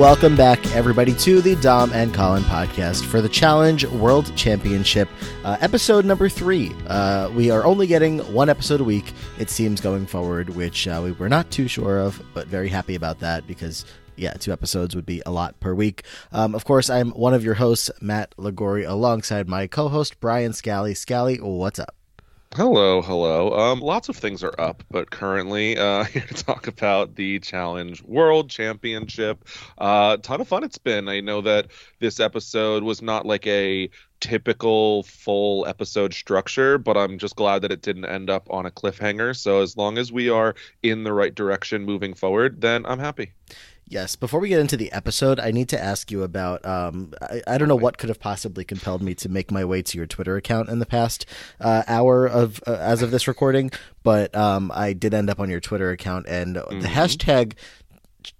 Welcome back, everybody, to the Dom and Colin podcast for the Challenge World Championship, uh, episode number three. Uh, we are only getting one episode a week, it seems, going forward, which uh, we were not too sure of, but very happy about that because yeah, two episodes would be a lot per week. Um, of course, I'm one of your hosts, Matt Lagori, alongside my co-host Brian Scally. Scally, what's up? Hello, hello. Um, lots of things are up, but currently uh, here to talk about the Challenge World Championship. Uh, ton of fun it's been. I know that this episode was not like a typical full episode structure, but I'm just glad that it didn't end up on a cliffhanger. So as long as we are in the right direction moving forward, then I'm happy. Yes. Before we get into the episode, I need to ask you about. Um, I, I, don't know what could have possibly compelled me to make my way to your Twitter account in the past uh, hour of uh, as of this recording, but um, I did end up on your Twitter account, and mm-hmm. the hashtag.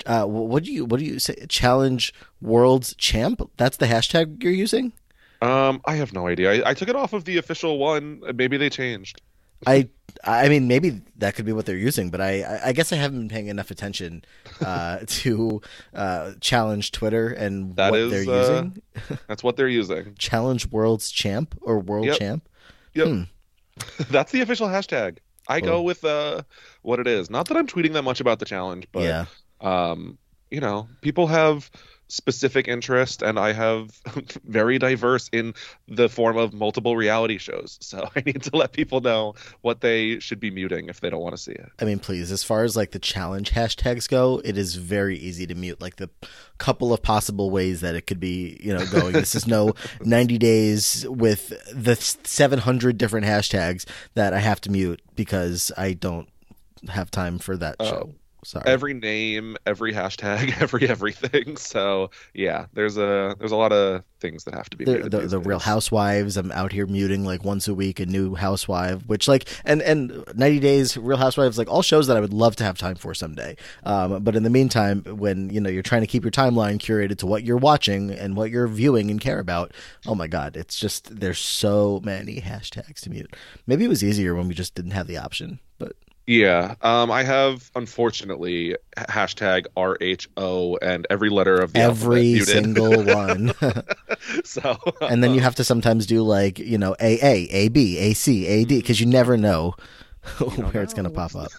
Uh, what do you what do you say? Challenge World's Champ. That's the hashtag you're using. Um, I have no idea. I, I took it off of the official one. Maybe they changed. I I mean, maybe that could be what they're using, but I, I guess I haven't been paying enough attention uh, to uh, challenge Twitter and that what is, they're uh, using. that's what they're using. challenge World's Champ or World Yep. Champ. Yep. Hmm. that's the official hashtag. I go with uh, what it is. Not that I'm tweeting that much about the challenge, but yeah, um, you know, people have specific interest, and I have very diverse in the form of multiple reality shows. So I need to let people know what they should be muting if they don't want to see it. I mean, please. As far as like the challenge hashtags go, it is very easy to mute. Like the couple of possible ways that it could be, you know, going. this is no 90 days with the 700 different hashtags that I have to mute because I don't have time for that Oh. show. Sorry. Every name, every hashtag, every everything. So yeah, there's a there's a lot of things that have to be the the, the Real. Housewives. I'm out here muting like once a week a new housewife, which like and and 90 Days, Real Housewives, like all shows that I would love to have time for someday. Um, but in the meantime, when you know you're trying to keep your timeline curated to what you're watching and what you're viewing and care about, oh my god, it's just there's so many hashtags to mute. Maybe it was easier when we just didn't have the option, but Yeah, um, I have unfortunately hashtag RHO and every letter of the alphabet every muted. single one. so and then you have to sometimes do like you know AA, AB, AC, AD because you never know where it's going to pop up.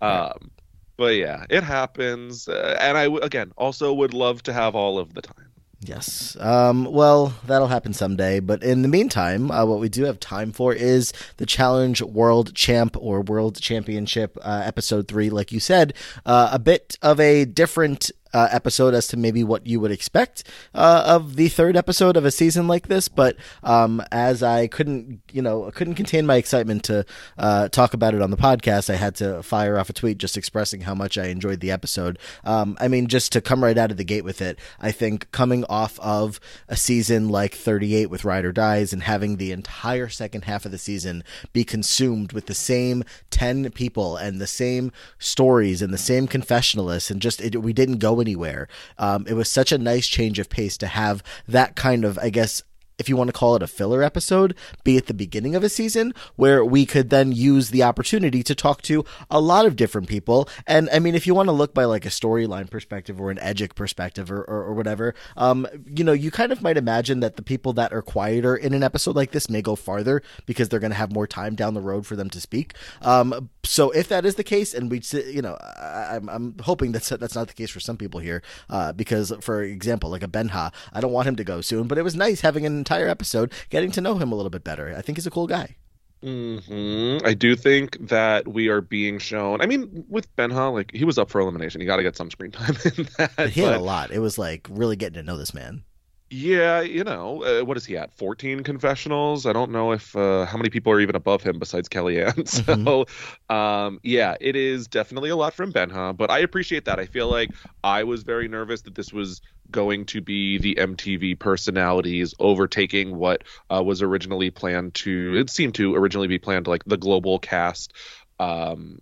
um, but yeah, it happens, uh, and I w- again also would love to have all of the time. Yes. Um, well, that'll happen someday. But in the meantime, uh, what we do have time for is the Challenge World Champ or World Championship uh, episode three. Like you said, uh, a bit of a different. Uh, episode as to maybe what you would expect uh, of the third episode of a season like this, but um, as I couldn't, you know, couldn't contain my excitement to uh, talk about it on the podcast, I had to fire off a tweet just expressing how much I enjoyed the episode. Um, I mean, just to come right out of the gate with it, I think coming off of a season like 38 with Ride or Dies and having the entire second half of the season be consumed with the same 10 people and the same stories and the same confessionalists, and just it, we didn't go anywhere. Um, it was such a nice change of pace to have that kind of, I guess, if you want to call it a filler episode, be at the beginning of a season where we could then use the opportunity to talk to a lot of different people. And I mean, if you want to look by like a storyline perspective or an edgic perspective or, or, or whatever, um, you know, you kind of might imagine that the people that are quieter in an episode like this may go farther because they're going to have more time down the road for them to speak. Um, so if that is the case, and we, you know, I, I'm, I'm hoping that's that's not the case for some people here, uh, because for example, like a Benja, I don't want him to go soon, but it was nice having an entire episode getting to know him a little bit better. I think he's a cool guy. hmm I do think that we are being shown. I mean, with Benja, like he was up for elimination. He got to get some screen time in that. But he had a lot. It was like really getting to know this man. Yeah, you know, uh, what is he at? 14 confessionals? I don't know if uh, how many people are even above him besides Kellyanne. So, um, yeah, it is definitely a lot from Benja, but I appreciate that. I feel like I was very nervous that this was going to be the MTV personalities overtaking what uh, was originally planned to, it seemed to originally be planned like the global cast um,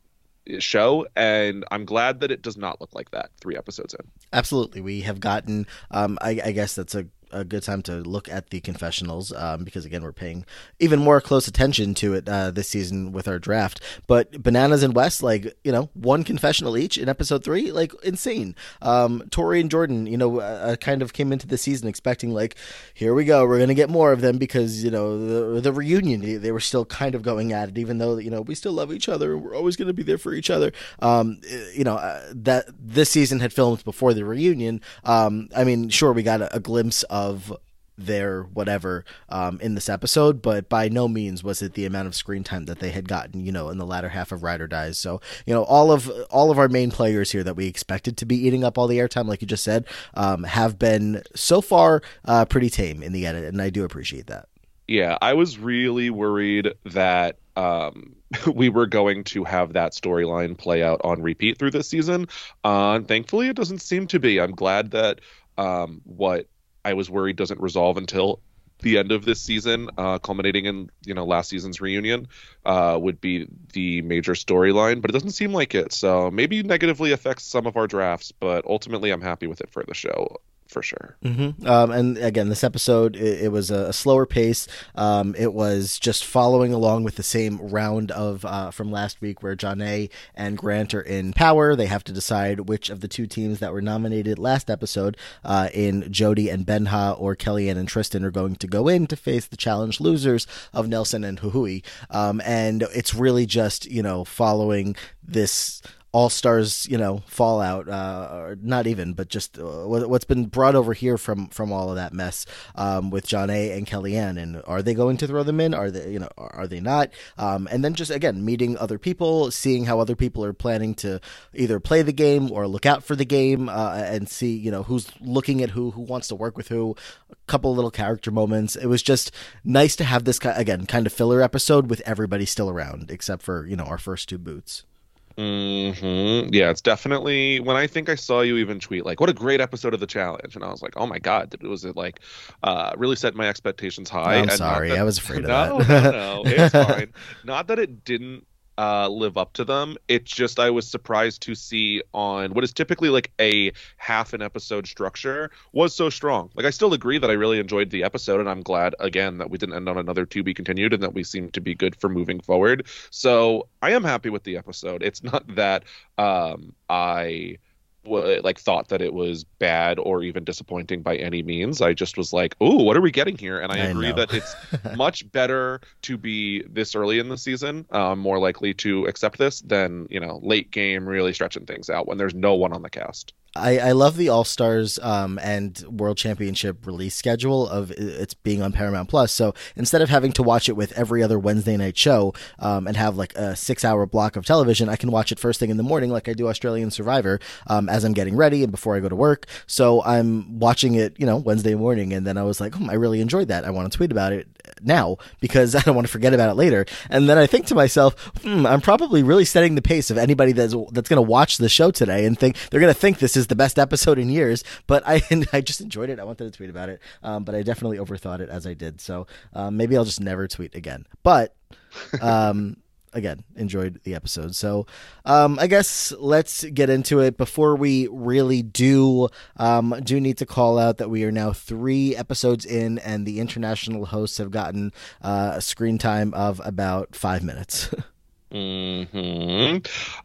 show. And I'm glad that it does not look like that three episodes in. Absolutely, we have gotten. Um, I, I guess that's a a good time to look at the confessionals um, because again we're paying even more close attention to it uh, this season with our draft. But bananas and West, like you know, one confessional each in episode three, like insane. Um, Tori and Jordan, you know, uh, kind of came into the season expecting like, here we go, we're gonna get more of them because you know the the reunion they were still kind of going at it, even though you know we still love each other and we're always gonna be there for each other. Um, you know uh, that this season had filmed before the reunion. Um, I mean, sure we got a, a glimpse their whatever um, in this episode, but by no means was it the amount of screen time that they had gotten, you know, in the latter half of Ride or Dies. So, you know, all of all of our main players here that we expected to be eating up all the airtime, like you just said, um, have been so far uh, pretty tame in the edit, and I do appreciate that. Yeah, I was really worried that um, we were going to have that storyline play out on repeat through this season. Uh, and thankfully, it doesn't seem to be. I'm glad that um, what I was worried doesn't resolve until the end of this season, uh, culminating in you know last season's reunion, uh, would be the major storyline. But it doesn't seem like it, so maybe negatively affects some of our drafts. But ultimately, I'm happy with it for the show for sure. Mm-hmm. Um, and again, this episode it, it was a, slower pace. Um, it was just following along with the same round of uh, from last week, where Jonna and Grant are in power. They have to decide which of the two teams that were nominated last episode, uh, in Jody and Benja or Kellyanne and Tristan, are going to go in to face the challenge losers of Nelson and Juju. Um, and it's really just you know following this all Stars, you know, fallout, uh, or not even, but just uh, what's been brought over here from from all of that mess um, with A and Kellyanne, and are they going to throw them in? Are they, you know, are they not? Um, and then just again meeting other people, seeing how other people are planning to either play the game or look out for the game, uh, and see, you know, who's looking at who, who wants to work with who. A couple little character moments. It was just nice to have this again kind of filler episode with everybody still around, except for you know our first two boots. Mm-hmm. Yeah, it's definitely when I think I saw you even tweet like, "What a great episode of the challenge," and I was like, "Oh my god, was it like uh, really set my expectations high?" I'm sorry, that, I was afraid of no, that. no, no, it's fine. Not that it didn't uh, live up to them. It's just I was surprised to see on what is typically like a half an episode structure was so strong. Like I still agree that I really enjoyed the episode, and I'm glad again that we didn't end on another to be continued, and that we seem to be good for moving forward. So I am happy with the episode. It's not that um, I like thought that it was bad or even disappointing by any means. I just was like, "Ooh, what are we getting here?" And I, I agree know. that it's much better to be this early in the season, um, more likely to accept this than you know late game really stretching things out when there's no one on the cast. I, I love the All Stars um, and World Championship release schedule of it's being on Paramount Plus. So instead of having to watch it with every other Wednesday night show um, and have like a six hour block of television, I can watch it first thing in the morning, like I do Australian Survivor, um, as I'm getting ready and before I go to work. So I'm watching it, you know, Wednesday morning, and then I was like, oh, I really enjoyed that. I want to tweet about it now because I don't want to forget about it later. And then I think to myself, hmm, I'm probably really setting the pace of anybody that's that's going to watch the show today and think they're going to think this is the best episode in years. But I I just enjoyed it. I wanted to tweet about it, um, but I definitely overthought it as I did. So um, maybe I'll just never tweet again. But um, again enjoyed the episode so um, i guess let's get into it before we really do um, do need to call out that we are now three episodes in and the international hosts have gotten uh, a screen time of about five minutes Hmm.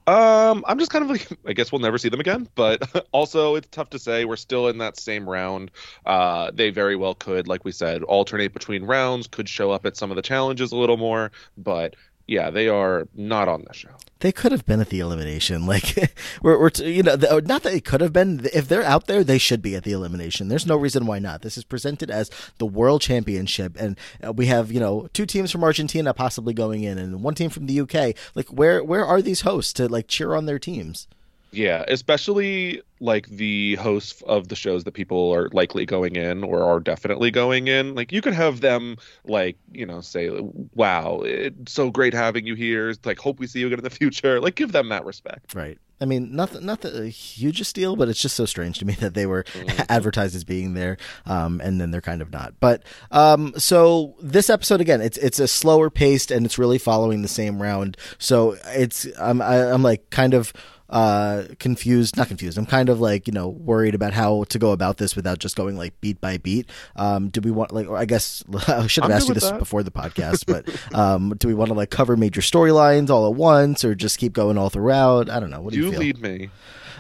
Um. I'm just kind of like. I guess we'll never see them again. But also, it's tough to say. We're still in that same round. Uh. They very well could, like we said, alternate between rounds. Could show up at some of the challenges a little more. But yeah, they are not on the show. They could have been at the elimination. Like we're, we're you know, the, not that they could have been. If they're out there, they should be at the elimination. There's no reason why not. This is presented as the World Championship, and uh, we have you know two teams from Argentina possibly going in, and one team from the UK. Like where where are these hosts to like cheer on their teams? Yeah, especially like the hosts of the shows that people are likely going in or are definitely going in. Like you could have them like, you know, say, "Wow, it's so great having you here. Like hope we see you again in the future." Like give them that respect. Right. I mean, not not the hugest deal, but it's just so strange to me that they were mm-hmm. advertised as being there, um, and then they're kind of not. But um, so this episode again, it's it's a slower paced and it's really following the same round. So it's I'm I, am i am like kind of uh, confused. Not confused. I'm kind of like you know worried about how to go about this without just going like beat by beat. Um, do we want like? I guess I should have I'm asked you this that. before the podcast, but um, do we want to like cover major storylines all at once, or just keep going all throughout? I don't know. What do you, You feel? lead me.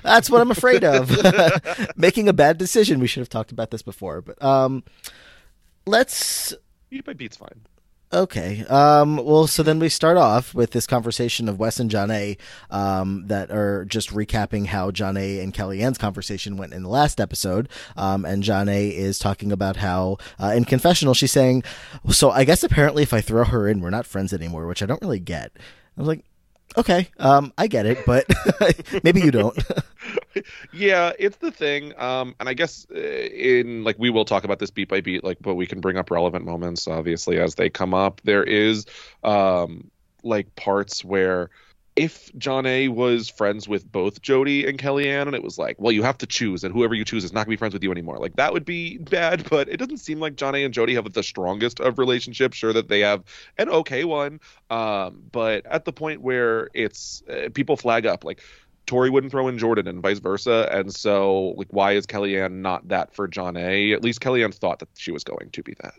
That's what I'm afraid of. Making a bad decision. We should have talked about this before, but um, let's Beat by beat's fine. Okay. Um, well, so then we start off with this conversation of Wes and Jonna. Um, that are just recapping how Jonna. and Kellyanne's conversation went in the last episode. Um, and Jonna. is talking about how uh, in confessional she's saying, "So I guess apparently if I throw her in, we're not friends anymore," which I don't really get. I was like, "Okay, um, I get it, but maybe you don't." yeah, it's the thing. Um, and I guess uh, in like we will talk about this beat by beat, like, but we can bring up relevant moments obviously as they come up. There is um like parts where if Jonna was friends with both Jody and Kellyanne, and it was like, well, you have to choose, and whoever you choose is not gonna be friends with you anymore. Like that would be bad, but it doesn't seem like Jonna and Jody have the strongest of relationships. Sure that they have an okay one, um, but at the point where it's uh, people flag up, like Tori wouldn't throw in Jordan and vice versa. And so, like, why is Kellyanne not that for Jonna? At least Kellyanne thought that she was going to be that.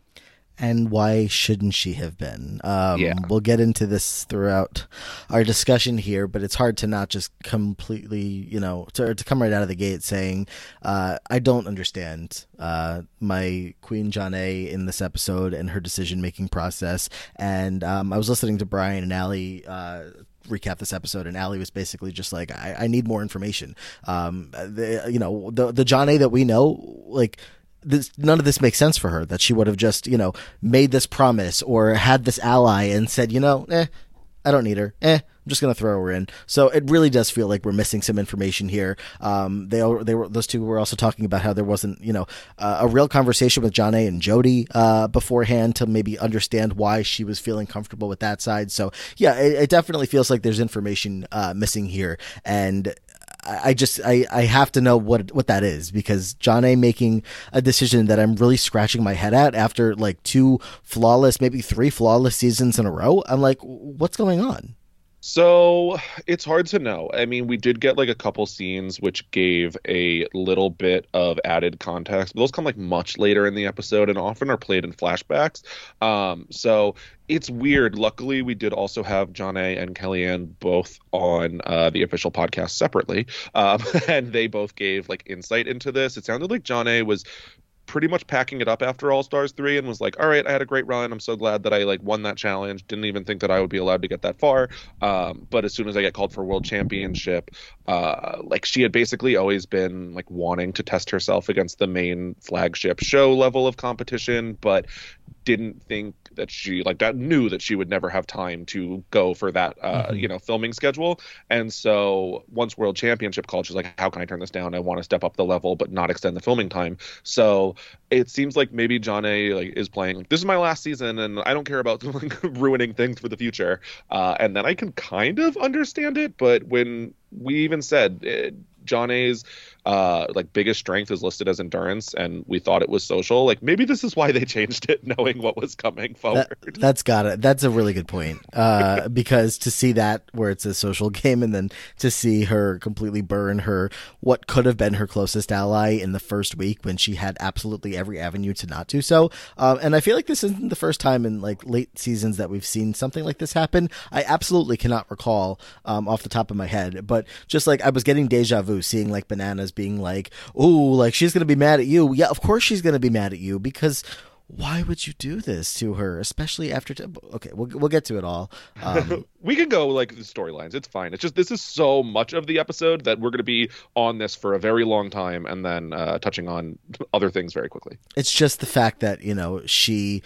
and why shouldn't she have been? Um, Yeah. We'll get into this throughout our discussion here, but it's hard to not just completely, you know, to, to come right out of the gate saying, uh, I don't understand uh, my Queen Jonna in this episode and her decision making process. And um, I was listening to Brian and Allie. Uh, recap this episode and Allie was basically just like I, I need more information. Um the, you know the the Jonna that we know like this none of this makes sense for her that she would have just you know made this promise or had this ally and said you know eh I don't need her eh I'm just gonna throw her in so it really does feel like we're missing some information here um they they were those two were also talking about how there wasn't you know uh, a real conversation with Jonna and Jody uh beforehand to maybe understand why she was feeling comfortable with that side so yeah it, it definitely feels like there's information uh missing here and I I just I, I have to know what what that is because Jonna making a decision that I'm really scratching my head at after like two flawless, maybe three flawless seasons in a row. I'm like, what's going on? So it's hard to know. I mean, we did get like a couple scenes which gave a little bit of added context. But those come like much later in the episode and often are played in flashbacks. Um, so it's weird. Luckily, we did also have Jonna. and Kellyanne both on uh, the official podcast separately, um, and they both gave like insight into this. It sounded like Jonna. was pretty much packing it up after All Stars 3 and was like, "All right, I had a great run. I'm so glad that I like won that challenge. Didn't even think that I would be allowed to get that far. Um, but as soon as I get called for world championship, uh, like she had basically always been like wanting to test herself against the main flagship show level of competition, but didn't think that she like that knew that she would never have time to go for that uh Mhm. you know filming schedule. And so once world championship called she's like how can i turn this down? I want to step up the level but not extend the filming time. So it seems like maybe jonna like is playing like this is my last season and i don't care about like, ruining things for the future. Uh and then i can kind of understand it but when we even said uh, jonna's uh like biggest strength is listed as endurance and we thought it was social like maybe this is why they changed it knowing what was coming forward That, that's got it. That's a really good point. Uh, because to see that where it's a social game and then to see her completely burn her, what could have been her closest ally in the first week when she had absolutely every avenue to not do so. Um, and I feel like this isn't the first time in like late seasons that we've seen something like this happen. I absolutely cannot recall, um, off the top of my head, but just like I was getting deja vu seeing like bananas being like, oh, like she's going to be mad at you. Yeah, of course she's going to be mad at you because why would you do this to her, especially after? T- okay, we'll we'll get to it all. Um, we can go like the storylines. It's fine. It's just this is so much of the episode that we're going to be on this for a very long time, and then uh, touching on other things very quickly. it's just the fact that you know she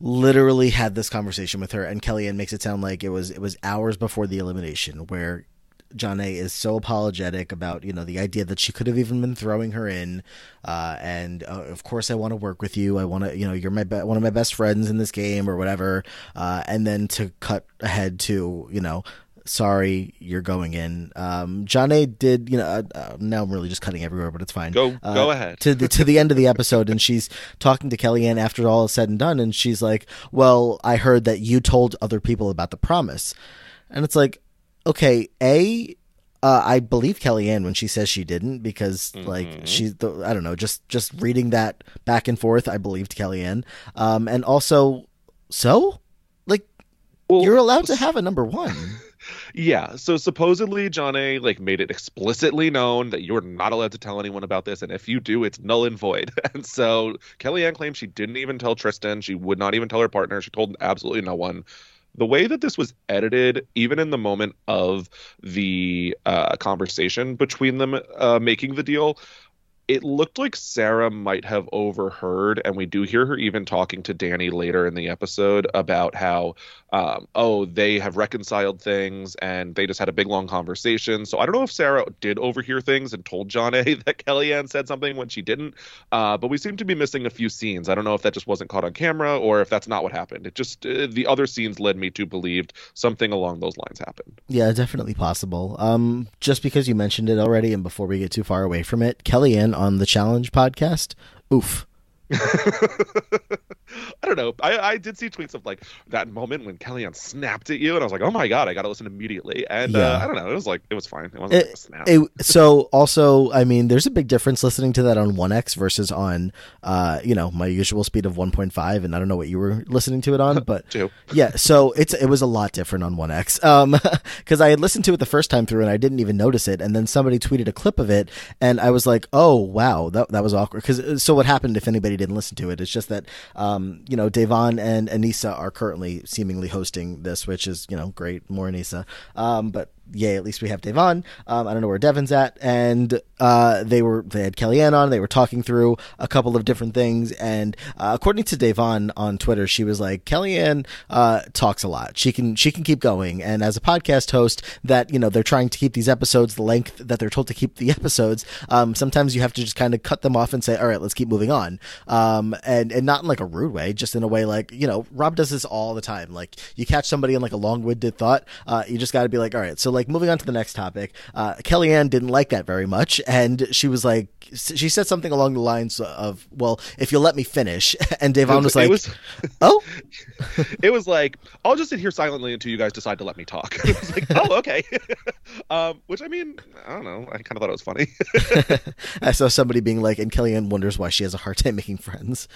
literally had this conversation with her, and Kellyanne makes it sound like it was it was hours before the elimination, where Jonna is so apologetic about you know the idea that she could have even been throwing her in, uh, and uh, of course I want to work with you. I want to you know you're my be- one of my best friends in this game or whatever, uh, and then to cut ahead to you know. Sorry, you're going in. Um, Jonna did, you know. Uh, uh, now I'm really just cutting everywhere, but it's fine Go Uh, go ahead. to the to the end of the episode, and she's talking to Kellyanne after all is said and done, and she's like, "Well, I heard that you told other people about the promise," and it's like, okay, a. Uh, I believe Kellyanne when she says she didn't because like Mhm. she's the I don't know just just reading that back and forth I believed Kellyanne um and also so like Well, you're allowed to have a number one Yeah, so supposedly Jonna like made it explicitly known that you're not allowed to tell anyone about this, and if you do, it's null and void. And so Kellyanne claims she didn't even tell Tristan, she would not even tell her partner, she told absolutely no one. The way that this was edited, even in the moment of the uh, conversation between them uh, making the deal, it looked like Sarah might have overheard, and we do hear her even talking to Danny later in the episode about how, um, oh, they have reconciled things and they just had a big long conversation. So I don't know if Sarah did overhear things and told Jonna that Kellyanne said something when she didn't, uh, but we seem to be missing a few scenes. I don't know if that just wasn't caught on camera or if that's not what happened. It just uh, the other scenes led me to believe something along those lines happened. yeah definitely possible um just because you mentioned it already and before we get too far away from it Kellyanne on the Challenge podcast oof I don't know. I, I did see tweets of like that moment when Kellyanne snapped at you, and I was like, "Oh my god, I got to listen immediately." And Yeah. uh, I don't know. It was like it was fine. It wasn't It- like a snap. It, so also, I mean, there's a big difference listening to that on 1x versus on, uh, you know, my usual speed of 1.5, and I don't know what you were listening to it on, but yeah. So it's it was a lot different on 1x, um, because I had listened to it the first time through and I didn't even notice it, and then somebody tweeted a clip of it, and I was like, oh wow, that that was awkward. Because so what happened if anybody didn't listen to it? It's just that, um, you know, Devin and Aneesa are currently seemingly hosting this, which is you know great, more Aneesa, um, but yay, at least we have Devin. Um, I don't know where Devin's at, and uh, they were they had Kellyanne on. They were talking through a couple of different things, and uh, according to Devin on Twitter, she was like, Kellyanne uh, talks a lot. She can she can keep going, and as a podcast host, that you know they're trying to keep these episodes the length that they're told to keep the episodes. Um, sometimes you have to just kind of cut them off and say, all right, let's keep moving on, um, and and not in like a rude way, just in a way like you know Rob does this all the time. Like you catch somebody in like a long winded thought, uh, you just got to be like, all right, so like moving on to the next topic. Uh, Kellyanne didn't like that very much, and she was like, she said something along the lines of, "Well, if you'll let me finish," and Devin was it like, was "Oh, it was like I'll just sit here silently until you guys decide to let me talk. it was like, oh, okay. um, which I mean, I don't know. I kind of thought it was funny. I saw somebody being like, and Kellyanne wonders why she has a hard time making friends.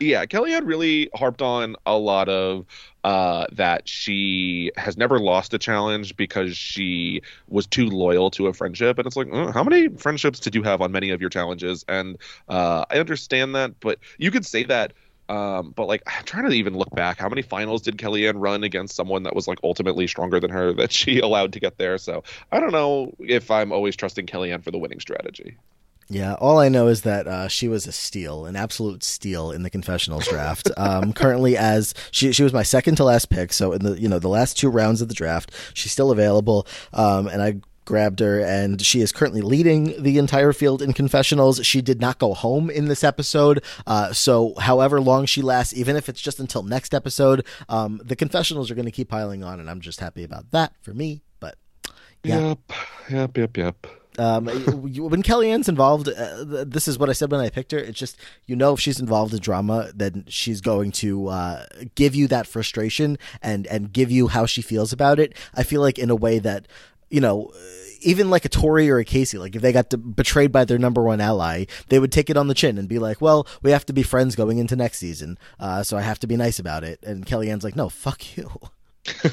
yeah, Kellyanne really harped on a lot of uh, that she has never lost a challenge because she was too loyal to a friendship. And it's like, uh, how many friendships did you have on many of your challenges? And uh, I understand that, but you could say that. Um, but like, I'm trying to even look back. How many finals did Kellyanne run against someone that was like ultimately stronger than her that she allowed to get there? So I don't know if I'm always trusting Kellyanne for the winning strategy. Yeah, all I know is that uh, she was a steal, an absolute steal in the confessionals draft. um, currently, as she she was my second to last pick, so in the you know the last two rounds of the draft, she's still available. Um, and I grabbed her, and she is currently leading the entire field in confessionals. She did not go home in this episode, uh, so however long she lasts, even if it's just until next episode, um, the confessionals are going to keep piling on, and I'm just happy about that for me. But Yeah. Yep. Yep. Yep. Yep. Um, when Kellyanne's involved, uh, this is what I said when I picked her. It's just you know if she's involved in drama, then she's going to uh, give you that frustration and and give you how she feels about it. I feel like in a way that you know. uh, Even like a Tori or a Casey, like if they got betrayed by their number one ally, they would take it on the chin and be like, "Well, we have to be friends going into next season, uh, so I have to be nice about it." And Kellyanne's like, "No, fuck you."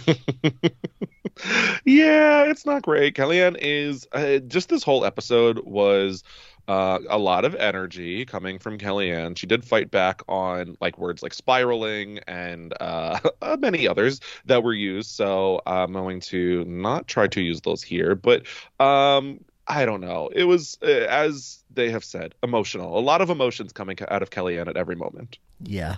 yeah, it's not great. Kellyanne is uh, just this whole episode was uh, a lot of energy coming from Kellyanne. She did fight back on like words like spiraling and uh, many others that were used. So I'm going to not try to use those here, but um, I don't know. It was uh, as they have said, emotional. A lot of emotions coming out of Kellyanne at every moment. Yeah.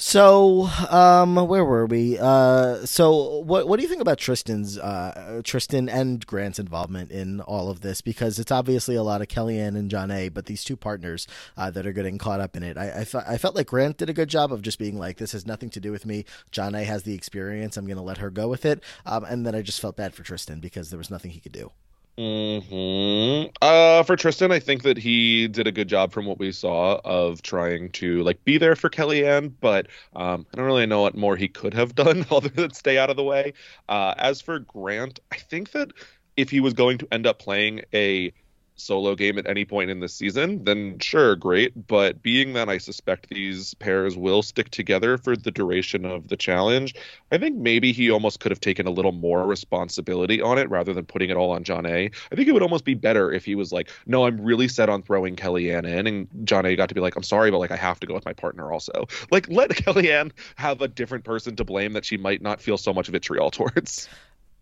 So, um, where were we? Uh, so what what do you think about Tristan's uh Tristan and Grant's involvement in all of this? Because it's obviously a lot of Kellyanne and Jonna, but these two partners uh, that are getting caught up in it. I I, fe- I felt like Grant did a good job of just being like, this has nothing to do with me. Jonna has the experience. I'm going to let her go with it. Um, and then I just felt bad for Tristan because there was nothing he could do. Hmm Uh, for Tristan, I think that he did a good job from what we saw of trying to like be there for Kellyanne, but um, I don't really know what more he could have done other than stay out of the way. Uh, as for Grant, I think that if he was going to end up playing a solo game at any point in the season, then sure, great. But being that I suspect these pairs will stick together for the duration of the challenge, I think maybe he almost could have taken a little more responsibility on it rather than putting it all on Jonna. I think it would almost be better if he was like, no, I'm really set on throwing Kellyanne in. And Jonna got to be like, I'm sorry, but like I have to go with my partner also. Like let Kellyanne have a different person to blame that she might not feel so much vitriol towards.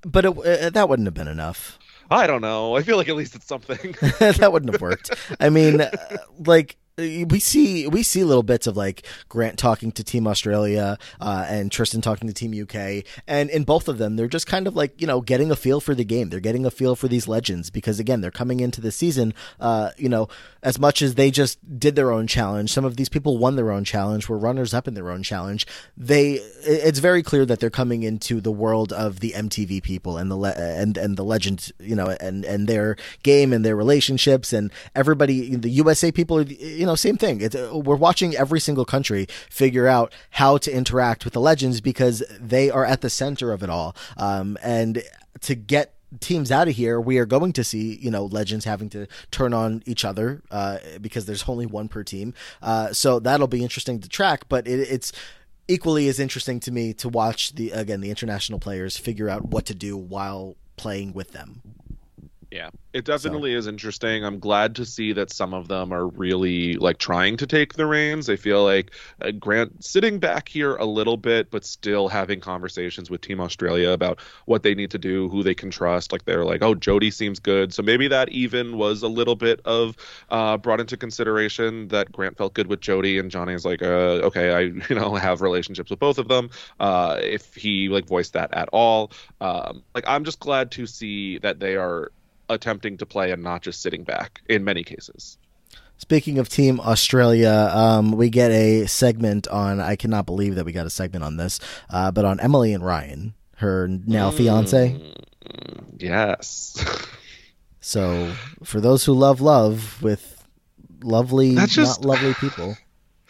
But it, uh, that wouldn't have been enough. I don't know. I feel like at least it's something. that wouldn't have worked. I mean, uh, like we see we see little bits of like Grant talking to Team Australia uh, and Tristan talking to Team UK, and in both of them, they're just kind of like you know getting a feel for the game. They're getting a feel for these legends because again, they're coming into the season. Uh, you know, as much as they just did their own challenge, some of these people won their own challenge, were runners up in their own challenge. They, it's very clear that they're coming into the world of the MTV people and the le- and and the legend, you know, and and their game and their relationships and everybody. The USA people are. Same thing. It's, uh, we're watching every single country figure out how to interact with the legends because they are at the center of it all. Um, and to get teams out of here, we are going to see, you know, legends having to turn on each other uh, because there's only one per team. Uh, so that'll be interesting to track, but it, it's equally as interesting to me to watch the again the international players figure out what to do while playing with them. Yeah, it definitely so. is interesting. I'm glad to see that some of them are really like trying to take the reins. I feel like uh, Grant sitting back here a little bit, but still having conversations with Team Australia about what they need to do, who they can trust. Like they're like, oh, Jody seems good, so maybe that even was a little bit of uh, brought into consideration that Grant felt good with Jody, and Johnny is like, uh, okay, I you know have relationships with both of them. Uh, if he like voiced that at all, um, like I'm just glad to see that they are attempting to play and not just sitting back in many cases. Speaking of Team Australia, um, we get a segment on. I cannot believe that we got a segment on this, uh, but on Emily and Ryan, her now mm, fiance. Yes. so, for those who love love with lovely, just, not lovely people,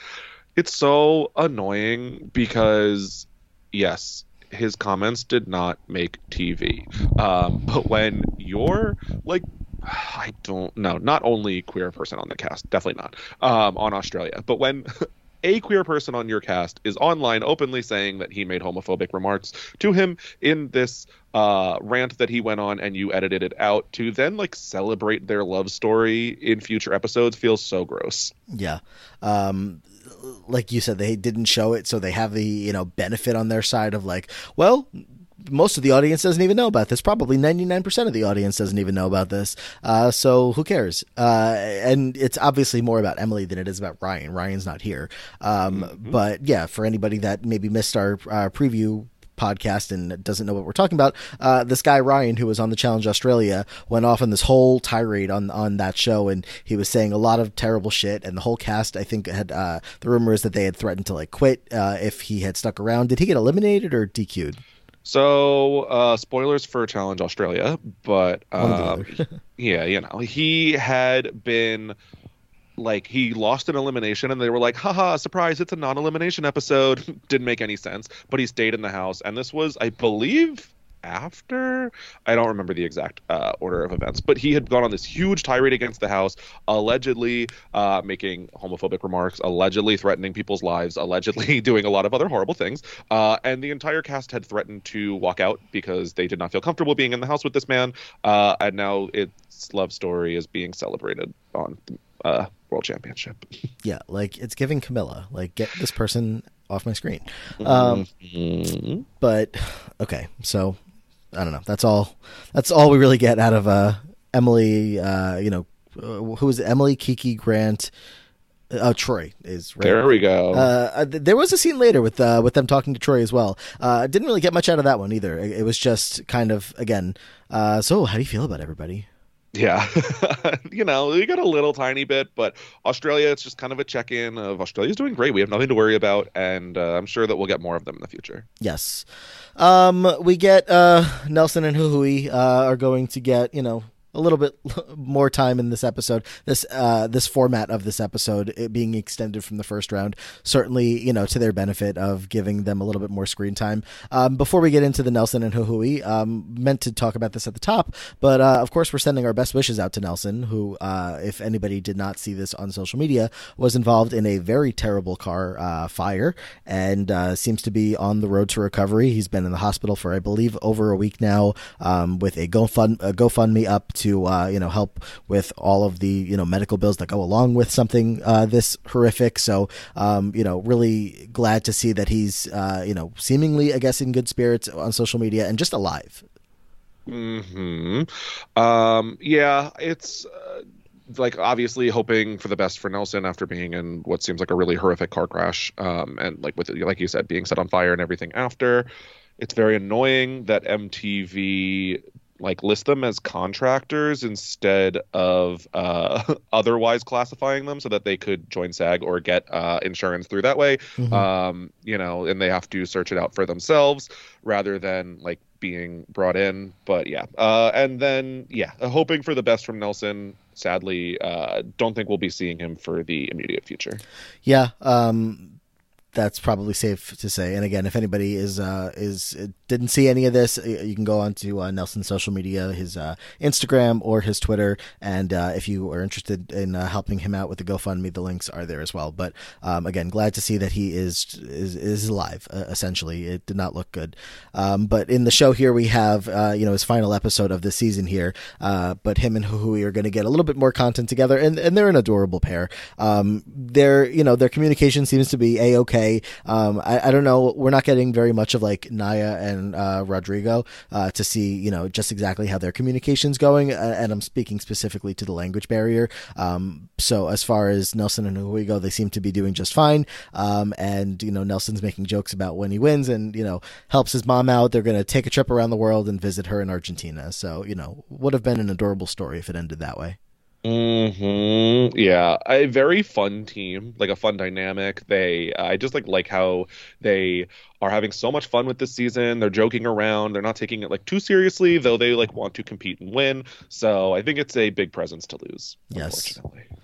it's so annoying because yes, his comments did not make TV. Um, but when you're like I don't know, not only queer person on the cast, definitely not um, on Australia, but when a queer person on your cast is online openly saying that he made homophobic remarks to him in this uh, rant that he went on and you edited it out to then like celebrate their love story in future episodes feels so gross. Yeah. Um, like you said, they didn't show it, so they have the you know benefit on their side of like, well, most of the audience doesn't even know about this. Probably 99% of the audience doesn't even know about this. Uh, so who cares? Uh, and it's obviously more about Emily than it is about Ryan. Ryan's not here. Um, mm-hmm. But yeah, for anybody that maybe missed our uh, preview podcast and doesn't know what we're talking about, uh, this guy Ryan, who was on the Challenge Australia, went off on this whole tirade on on that show, and he was saying a lot of terrible shit. And the whole cast, I think, had uh, the rumor is that they had threatened to like quit uh, if he had stuck around. Did he get eliminated or DQ'd? So, uh, spoilers for Challenge Australia, but um, yeah, you know, he had been like he lost an elimination and they were like haha surprise it's a non-elimination episode. Didn't make any sense but he stayed in the house and this was i believe after i don't remember the exact uh, order of events but he had gone on this huge tirade against the house allegedly uh, making homophobic remarks allegedly threatening people's lives allegedly doing a lot of other horrible things uh, and the entire cast had threatened to walk out because they did not feel comfortable being in the house with this man uh, and now its love story is being celebrated on uh, world championship. Yeah, like it's giving Camilla like get this person off my screen. Um, mm-hmm. But okay, so I don't know. That's all. That's all we really get out of uh, Emily. Uh, you know, uh, who is it? Emily Kiki Grant. Oh, Troy is right. There we go. Uh, uh there was a scene later with uh, with them talking to Troy as well. Uh, didn't really get much out of that one either. It, it was just kind of again. Uh, so, how do you feel about everybody? Yeah, you know, we got a little tiny bit, but Australia, it's just kind of a check in of Australia's doing great. We have nothing to worry about, and uh, I'm sure that we'll get more of them in the future. Yes. Um, we get uh, Nelson and Juju uh, are going to get, you know, a little bit more time in this episode. This uh, this format of this episode being extended from the first round certainly you know to their benefit of giving them a little bit more screen time. Um, before we get into the Nelson and Juju, um, meant to talk about this at the top, but uh, of course we're sending our best wishes out to Nelson, who, uh, if anybody did not see this on social media, was involved in a very terrible car uh, fire and uh, seems to be on the road to recovery. He's been in the hospital for I believe over a week now, um, with a GoFund a GoFundMe up to uh, you know help with all of the you know medical bills that go along with something uh, this horrific. So um, you know really glad to see that he's you know seemingly I guess in good spirits on social media and just alive. Hmm. Um. Yeah. It's. Uh, like obviously hoping for the best for Nelson after being in what seems like a really horrific car crash, um, and like with like you said, being set on fire and everything after. It's very annoying that MTV like list them as contractors instead of uh, otherwise classifying them so that they could join SAG or get uh, insurance through that way. Mm-hmm. Um, you know, and they have to search it out for themselves rather than like being brought in. But yeah, uh, and then yeah, hoping for the best from Nelson. Sadly, uh, don't think we'll be seeing him for the immediate future. Yeah, um, that's probably safe to say. And again, if anybody is uh, is uh, didn't see any of this, uh, you can go on to uh, Nelson's social media, his uh, Instagram or his Twitter, and uh, if you are interested in helping him out with the GoFundMe, the links are there as well. But um, again, glad to see that he is is is alive. essentially, it did not look good. Um, but in the show here, we have you know his final episode of this season here. but him and Juju are going to get a little bit more content together, and, and they're an adorable pair. Um, their you know their communication seems to be a okay. Um, I, I, don't know. We're not getting very much of like Naya and uh, Rodrigo uh, to see, you know, just exactly how their communication's going. And I'm speaking specifically to the language barrier. Um, so as far as Nelson and Juju go, they seem to be doing just fine. Um, and, you know, Nelson's making jokes about when he wins and, you know, helps his mom out. They're going to take a trip around the world and visit her in Argentina. So, you know, would have been an adorable story if it ended that way. Hmm. Yeah, a very fun team, like a fun dynamic. They, I just like like how they are having so much fun with this season. They're joking around. They're not taking it like too seriously, though they like want to compete and win. So I think it's a big presence to lose. Yes. Unfortunately.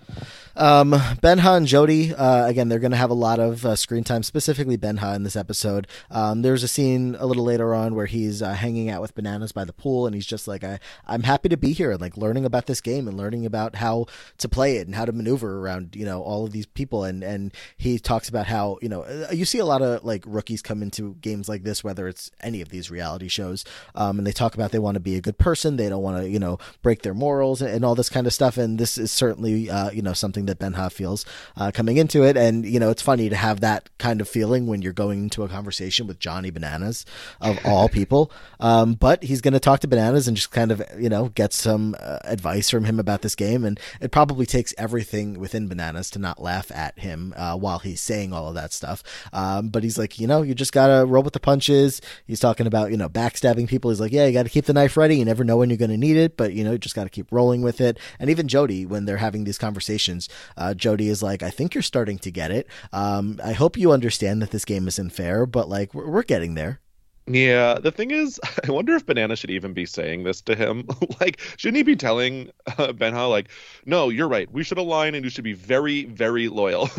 Um, Benja and Jody, uh, again, they're going to have a lot of uh, screen time, specifically Benja in this episode. Um, there's a scene a little later on where he's uh, hanging out with bananas by the pool, and he's just like, I, I'm happy to be here and like learning about this game and learning about how to play it and how to maneuver around, you know, all of these people. And, and he talks about how, you know, uh, you see a lot of like rookies come into games like this, whether it's any of these reality shows, um, and they talk about they want to be a good person, they don't want to, you know, break their morals and all this kind of stuff. And this is certainly, uh, you know, something that Ben Benja feels uh, coming into it. And, you know, it's funny to have that kind of feeling when you're going into a conversation with Johnny Bananas, of all people. Um, but he's going to talk to Bananas and just kind of, you know, get some uh, advice from him about this game. And it probably takes everything within Bananas to not laugh at him uh, while he's saying all of that stuff. Um, but he's like, you know, you just got to roll with the punches. He's talking about, you know, backstabbing people. He's like, yeah, you got to keep the knife ready. You never know when you're going to need it, but, you know, you just got to keep rolling with it. And even Jody, when they're having these conversations, uh, Jody is like, I think you're starting to get it. Um, I hope you understand that this game isn't fair, but like we're, we're getting there. Yeah, the thing is, I wonder if Banana should even be saying this to him. like, shouldn't he be telling uh, Benja, like, no, you're right. We should align and you should be very, very loyal.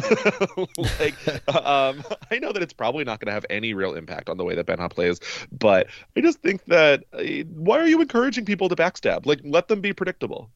like, um, I know that it's probably not going to have any real impact on the way that Benja plays, but I just think that uh, why are you encouraging people to backstab? Like, let them be predictable.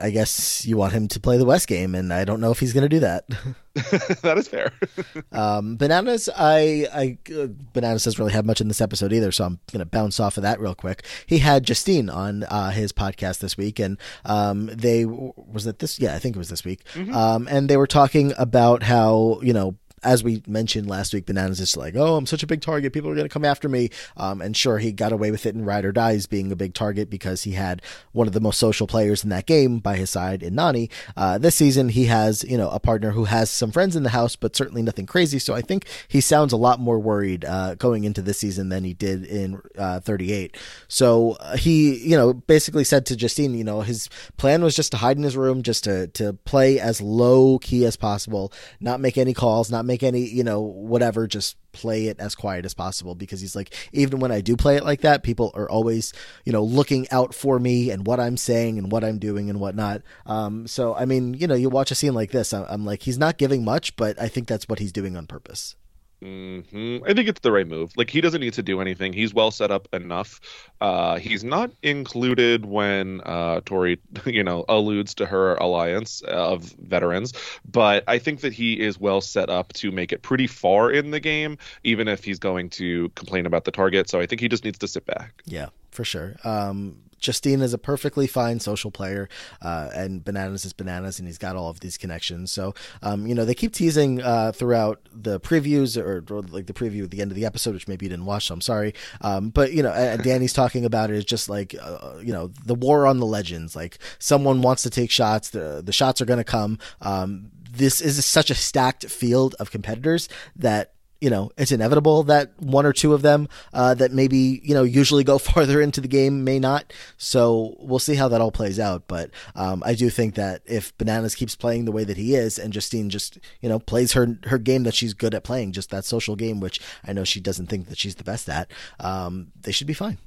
I guess you want him to play the West game, and I don't know if he's going to do that. that is fair. um, bananas, I, I, uh, bananas doesn't really have much in this episode either, so I'm going to bounce off of that real quick. He had Justine on uh, his podcast this week, and um, they was it this? Yeah, I think it was this week. Mm-hmm. Um, and they were talking about how you know as we mentioned last week, Bananas is like, oh, I'm such a big target. People are going to come after me. Um, and sure, he got away with it in Ride or Dies being a big target because he had one of the most social players in that game by his side in Nany. Uh, this season, he has, you know, a partner who has some friends in the house, but certainly nothing crazy. So I think he sounds a lot more worried uh, going into this season than he did in uh, 38. So uh, he, you know, basically said to Justine, you know, his plan was just to hide in his room, just to, to play as low key as possible, not make any calls, not make make any, you know, whatever, just play it as quiet as possible because he's like, even when I do play it like that, people are always, you know, looking out for me and what I'm saying and what I'm doing and whatnot. Um, so, I mean, you know, you watch a scene like this, I'm like, he's not giving much, but I think that's what he's doing on purpose. Mm-hmm. I think it's the right move. Like he doesn't need to do anything. He's well set up enough. Uh, he's not included when uh, Tori, you know, alludes to her alliance of veterans, but I think that he is well set up to make it pretty far in the game, even if he's going to complain about the target. So I think he just needs to sit back. Yeah, for sure. Um, Justine is a perfectly fine social player, uh, and Bananas is Bananas, and he's got all of these connections. So, um, you know, they keep teasing uh, throughout the previews or, or, like the preview at the end of the episode, which maybe you didn't watch, so I'm sorry. Um, but, you know, and Danny's talking about it is just like, uh, you know, the war on the legends. Like, someone wants to take shots, the, the shots are going to come. Um, this is such a stacked field of competitors that you know, it's inevitable that one or two of them uh, that maybe, you know, usually go farther into the game may not. So we'll see how that all plays out. But um, I do think that if Bananas keeps playing the way that he is and Justine just, you know, plays her, her game that she's good at playing, just that social game, which I know she doesn't think that she's the best at, um, they should be fine.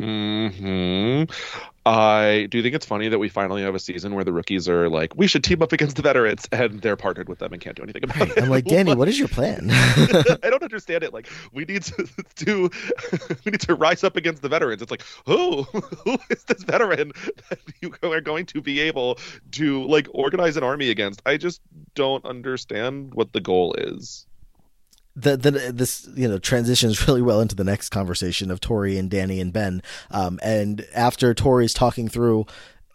Hmm. I do think it's funny that we finally have a season where the rookies are like, we should team up against the veterans, and they're partnered with them and can't do anything about right. it. I'm like, Danny, what is your plan? I don't understand it. Like, we need to do, we need to rise up against the veterans. It's like, who, who is this veteran that you are going to be able to like organize an army against? I just don't understand what the goal is the, the this you know transitions really well into the next conversation of Tori and Danny and Ben. Um, and after Tori's talking through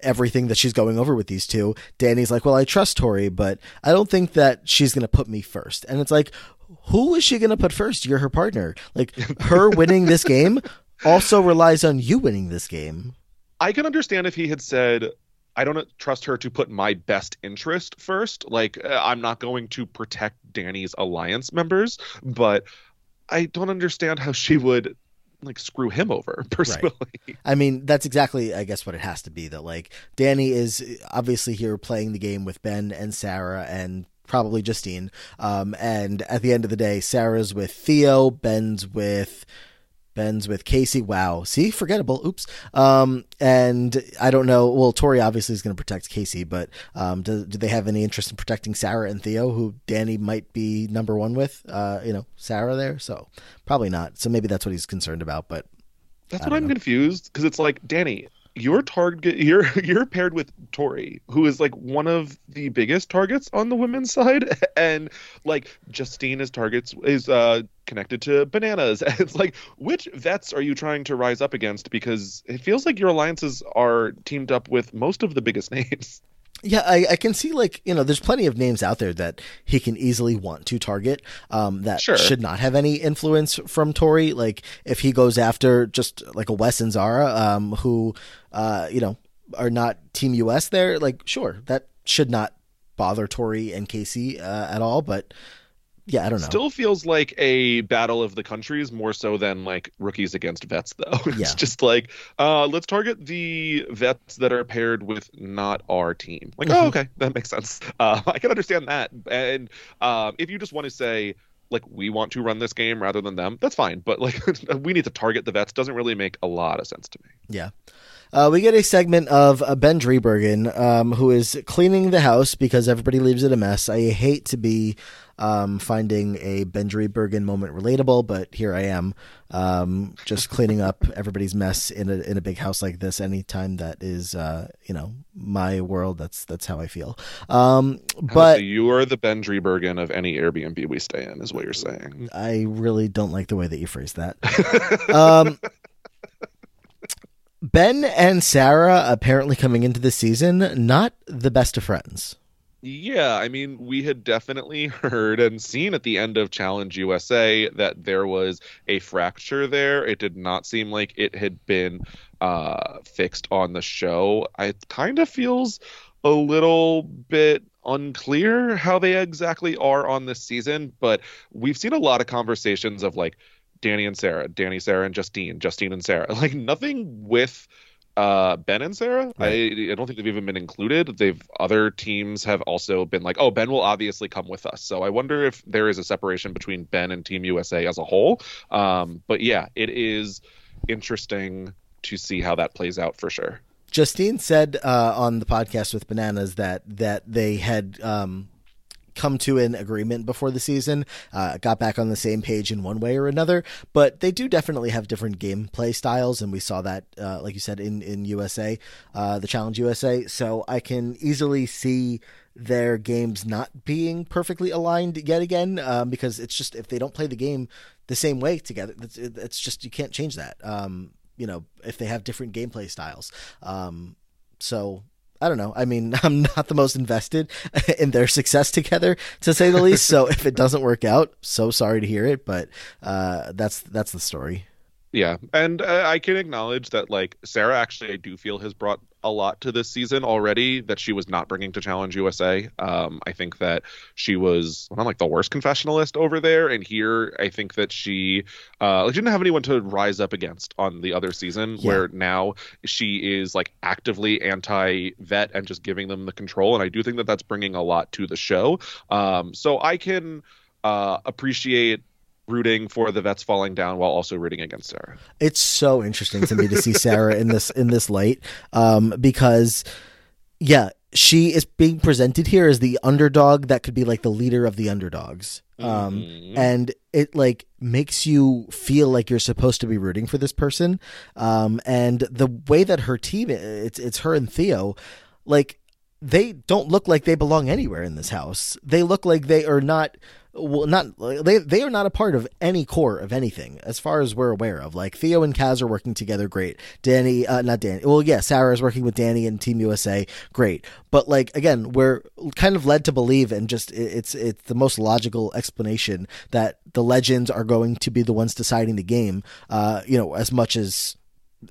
everything that she's going over with these two, Danny's like, "Well, I trust Tori, but I don't think that she's going to put me first. And it's like, who is she going to put first? You're her partner. Like her winning this game also relies on you winning this game. I can understand if he had said, I don't trust her to put my best interest first. Like, uh, I'm not going to protect Danny's alliance members, but I don't understand how she would like screw him over personally. Right. I mean, that's exactly I guess what it has to be that like Danny is obviously here playing the game with Ben and Sarah and probably Justine. Um, and at the end of the day, Sarah's with Theo, Ben's with Ben's with Casey. Wow. See, forgettable. Oops. Um, and I don't know. Well, Tori obviously is going to protect Casey, but um, do, do they have any interest in protecting Sarah and Theo, who Danny might be number one with? Uh, you know, Sarah there. So probably not. So maybe that's what he's concerned about. But that's what I'm know. confused because it's like Danny, you're target you're you're paired with Tori, who is like one of the biggest targets on the women's side, and like Justine is targets is uh connected to bananas. It's like which vets are you trying to rise up against? Because it feels like your alliances are teamed up with most of the biggest names. Yeah, I, I, can see like you know, there's plenty of names out there that he can easily want to target. Um, that sure. should not have any influence from Tori. Like if he goes after just like a Wes and Zara, um, who, uh, you know, are not Team US there. Like sure, that should not bother Tori and Casey uh, at all. But yeah, I don't know. Still feels like a battle of the countries more so than like rookies against vets, though. it's yeah. just like, uh, let's target the vets that are paired with not our team. Like, mm-hmm. oh, okay, that makes sense. Uh, I can understand that. And um, if you just want to say, like, we want to run this game rather than them, that's fine. But like, we need to target the vets doesn't really make a lot of sense to me. Yeah. Uh, we get a segment of uh, Ben Driebergen, um, who is cleaning the house because everybody leaves it a mess. I hate to be um, finding a Ben Driebergen moment relatable, but here I am, um, just cleaning up everybody's mess in a in a big house like this. Anytime that is, uh, you know, my world, that's that's how I feel. Um, but you are the Ben Driebergen of any Airbnb we stay in, is what you're saying. I really don't like the way that you phrase that. um, Ben and Sarah apparently coming into the season not the best of friends. Yeah, I mean, we had definitely heard and seen at the end of Challenge USA that there was a fracture there. It did not seem like it had been uh, fixed on the show. It kind of feels a little bit unclear how they exactly are on this season, but we've seen a lot of conversations of like Danny and Sarah, Danny, Sarah, and Justine, Justine and Sarah. Like nothing with uh, Ben and Sarah. Right. I, I don't think they've even been included. They've other teams have also been like, oh, Ben will obviously come with us. So I wonder if there is a separation between Ben and Team USA as a whole. Um, but yeah, it is interesting to see how that plays out for sure. Justine said uh, on the podcast with Bananas that that they had um, come to an agreement before the season, uh, got back on the same page in one way or another. But they do definitely have different gameplay styles, and we saw that, uh, like you said, in in USA, uh, the Challenge USA. So I can easily see their games not being perfectly aligned yet again, um, because it's just if they don't play the game the same way together, it's, it's just you can't change that. Um, you know, if they have different gameplay styles. Um, so I don't know. I mean, I'm not the most invested in their success together, to say the least. So if it doesn't work out, so sorry to hear it, but uh, that's that's the story. Yeah, and uh, I can acknowledge that like Sarah actually I do feel has brought a lot to this season already that she was not bringing to Challenge USA. Um, I think that she was well, not like the worst confessionalist over there, and here I think that she uh, didn't have anyone to rise up against on the other season. Yeah. Where now she is like actively anti-vet and just giving them the control, and I do think that that's bringing a lot to the show. Um, so I can uh, appreciate rooting for the vets falling down while also rooting against Sarah. It's so interesting to me to see Sarah in this in this light um, because, yeah, she is being presented here as the underdog that could be like the leader of the underdogs. Um, Mhm. and it like makes you feel like you're supposed to be rooting for this person. Um, and the way that her team, it's it's her and Theo, like they don't look like they belong anywhere in this house. They look like they are not well not they they are not a part of any core of anything as far as we're aware of. Like Theo and Kaz are working together great. Danny uh not Danny. Well yeah, Sarah is working with Danny and Team USA great. But like again, we're kind of led to believe and just it- it's it's the most logical explanation that the legends are going to be the ones deciding the game uh you know as much as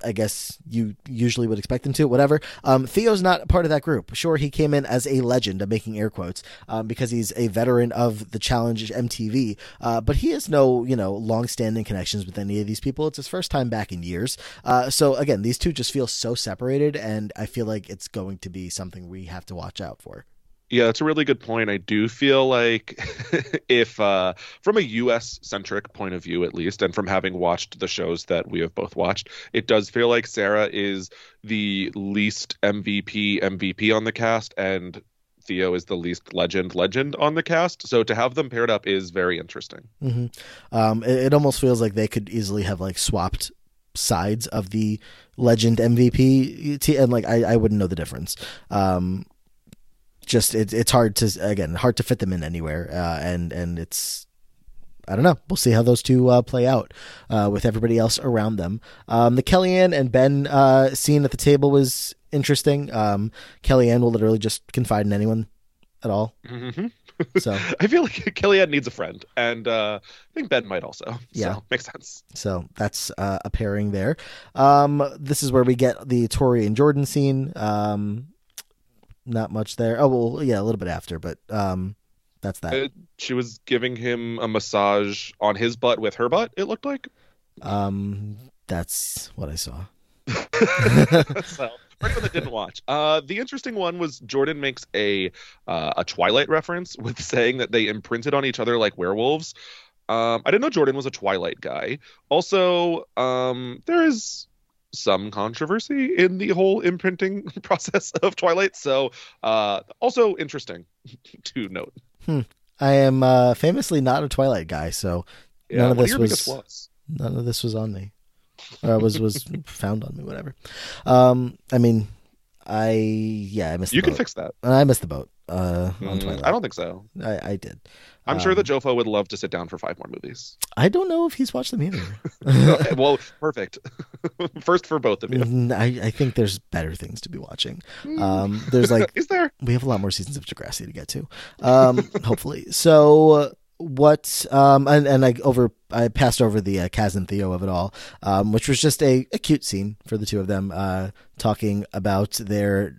I guess you usually would expect them to, whatever. Um, Theo's not part of that group. Sure, he came in as a legend, I'm making air quotes, um, because he's a veteran of the Challenge MTV, uh, but he has no, you know, long-standing connections with any of these people. It's his first time back in years. Uh, so again, these two just feel so separated, and I feel like it's going to be something we have to watch out for. Yeah, that's a really good point. I do feel like if, uh, from a US centric point of view, at least, and from having watched the shows that we have both watched, it does feel like Sarah is the least MVP MVP on the cast, and Theo is the least legend legend on the cast. So to have them paired up is very interesting. hmm Um, it, it almost feels like they could easily have like swapped sides of the legend MVP, and like I, I wouldn't know the difference. Um, just it, it's hard to again hard to fit them in anywhere, uh, and and it's I don't know. We'll see how those two uh, play out uh, with everybody else around them. Um, the Kellyanne and Ben uh, scene at the table was interesting. Um, Kellyanne will literally just confide in anyone at all. hmm So I feel like Kellyanne needs a friend, and uh, I think Ben might also. Yeah. so, makes sense. So that's uh, a pairing there. Um, this is where we get the Tori and Jordan scene. Um, not much there. Oh well, yeah, a little bit after, but um, that's that. Uh, she was giving him a massage on his butt with her butt. It looked like. Um, that's what I saw. so, for anyone that didn't watch, uh, the interesting one was Jordan makes a uh, a Twilight reference with saying that they imprinted on each other like werewolves. Um, I didn't know Jordan was a Twilight guy. Also, um, there is some controversy in the whole imprinting process of Twilight. So, uh, also interesting to note. I am uh, famously not a Twilight guy, so Yeah, None of this was- none of this was on me, or was was found on me. Whatever. Um, I mean, I yeah, I missed. You can boat. fix that. I missed the boat uh, on Mm, Twilight. I don't think so. I, I did. I'm sure Um, that Jofo would love to sit down for five more movies. I don't know if he's watched them either. well, perfect. First for both of you. I, I think there's better things to be watching. Um, there's like Is there? we have a lot more seasons of Degrassi to get to, um, hopefully. So uh, what? Um, and, and I over I passed over the uh, Kaz and Theo of it all, um, which was just a, a cute scene for the two of them uh, talking about their,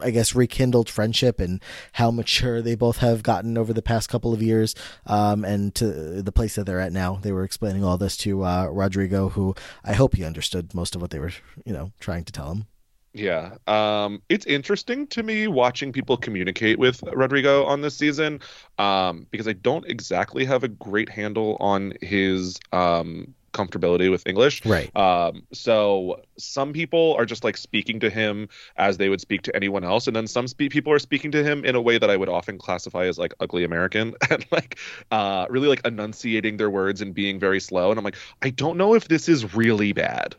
I guess, rekindled friendship and how mature they both have gotten over the past couple of years, um, and to the place that they're at now. They were explaining all this to uh, Rodrigo, who I hope he understood most of what they were, you know, trying to tell him. Yeah. Um, it's interesting to me watching people communicate with Rodrigo on this season um, because I don't exactly have a great handle on his um, comfortability with English. Right. Um, so some people are just like speaking to him as they would speak to anyone else, and then some spe- people are speaking to him in a way that I would often classify as like ugly American and like uh, really like enunciating their words and being very slow. And I'm like, I don't know if this is really bad.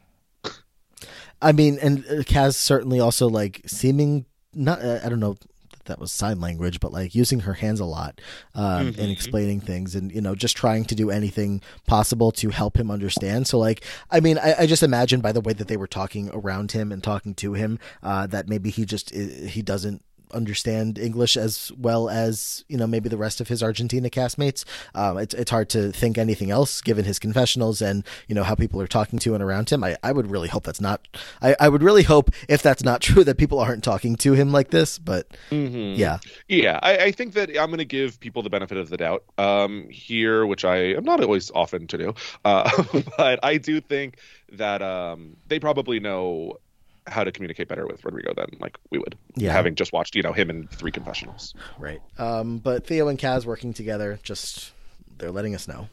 I mean, and uh, Kaz certainly also like seeming not. Uh, I don't know that was sign language, but like using her hands a lot um, Mhm. and explaining things, and you know, just trying to do anything possible to help him understand. So, like, I mean, I, I just imagine by the way that they were talking around him and talking to him, uh, that maybe he just uh, he doesn't understand English as well as you know maybe the rest of his Argentina castmates. Um, it's it's hard to think anything else given his confessionals and you know how people are talking to and around him. I, I would really hope that's not. I, I would really hope if that's not true that people aren't talking to him like this. But Mhm. yeah, Yeah, I, I think that I'm going to give people the benefit of the doubt um, here, which I am not always often to do. Uh, but I do think that um, they probably know how to communicate better with Rodrigo than like we would, Yeah. having just watched you know him in three confessionals. right. Um, but Theo and Kaz working together, just they're letting us know.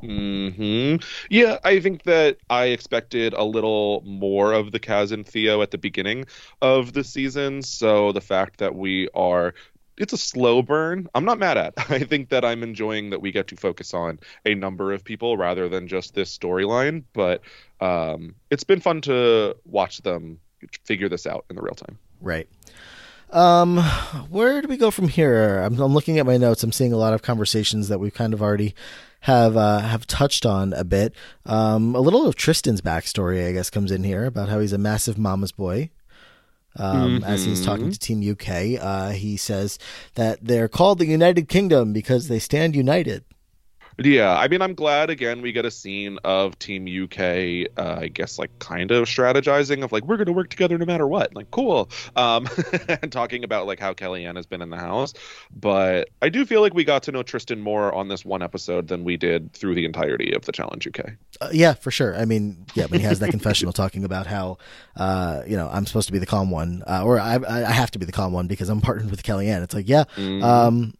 hmm Yeah, I think that I expected a little more of the Kaz and Theo at the beginning of the season. So the fact that we are, it's a slow burn. I'm not mad at. I think that I'm enjoying that we get to focus on a number of people rather than just this storyline. But um, it's been fun to watch them figure this out in the real time. Right. Um, where do we go from here? I'm, I'm looking at my notes. I'm seeing a lot of conversations that we've kind of already have uh, have touched on a bit. Um, a little of Tristan's backstory, I guess, comes in here about how he's a massive mama's boy. Um, As he's talking to Team UK, uh, he says that they're called the United Kingdom because they stand united. Yeah, I mean, I'm glad again we get a scene of Team UK, uh, I guess, like kind of strategizing of like we're going to work together no matter what. Like, cool. Um, and talking about like how Kellyanne has been in the house, but I do feel like we got to know Tristan more on this one episode than we did through the entirety of the Challenge UK. Uh, yeah, for sure. I mean, yeah, when he has that confessional talking about how, uh, you know, I'm supposed to be the calm one, uh, or I, I have to be the calm one because I'm partnered with Kellyanne. It's like, yeah, um,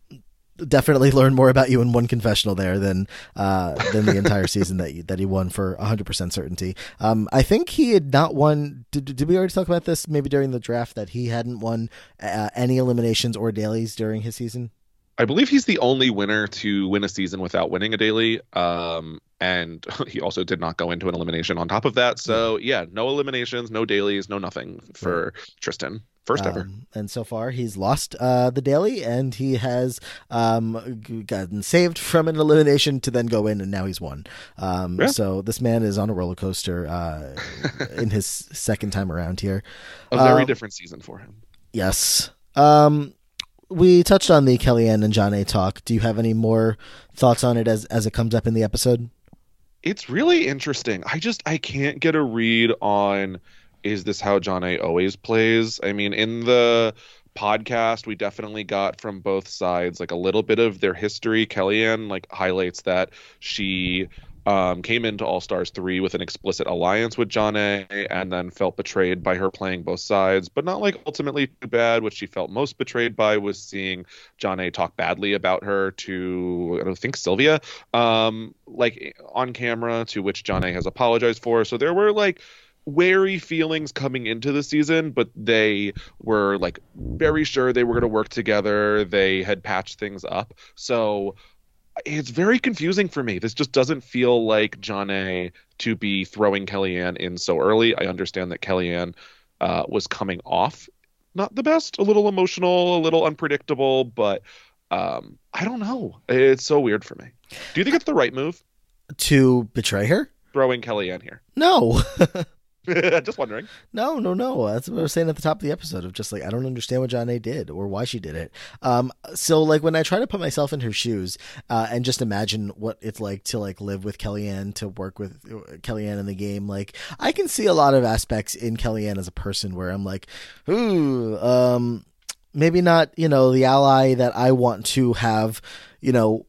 definitely learn more about you in one confessional there than uh, than the entire season that you, that he won for 100 percent certainty. Um, I think he had not won. Did, did we already talk about this? Maybe during the draft that he hadn't won uh, any eliminations or dailies during his season. I believe he's the only winner to win a season without winning a daily. Um, and he also did not go into an elimination on top of that. So yeah, no eliminations, no dailies, no nothing for Tristan. First ever. Um, and so far, he's lost uh, the daily, and he has um, gotten saved from an elimination to then go in, and now he's won. Um, Yeah. So this man is on a roller coaster uh, in his second time around here. A very um, different season for him. Yes. Um, we touched on the Kellyanne and Jonna talk. Do you have any more thoughts on it as as it comes up in the episode? It's really interesting. I just I can't get a read on is this how Jonna always plays? I mean, in the podcast we definitely got from both sides like a little bit of their history. Kellyanne like highlights that she um, came into All Stars 3 with an explicit alliance with Jonna and then felt betrayed by her playing both sides, but not like ultimately too bad. What she felt most betrayed by was seeing Jonna talk badly about her to, I don't think, Sylvia, um, like on camera, to which Jonna has apologized for. So there were like, wary feelings coming into the season, but they were like very sure they were going to work together. They had patched things up. So it's very confusing for me. This just doesn't feel like Jonna to be throwing Kellyanne in so early. I understand that Kellyanne uh, was coming off not the best, a little emotional, a little unpredictable, but um, I don't know. It's so weird for me. Do you think it's the right move To betray her? throwing Kellyanne here? No. just wondering. No, no, no. That's what I was saying at the top of the episode of just like I don't understand what Jonna did or why she did it. Um, so like when I try to put myself in her shoes, uh, and just imagine what it's like to like live with Kellyanne, to work with uh, Kellyanne in the game, like I can see a lot of aspects in Kellyanne as a person where I'm like, ooh, um, maybe not, you know, the ally that I want to have, you know,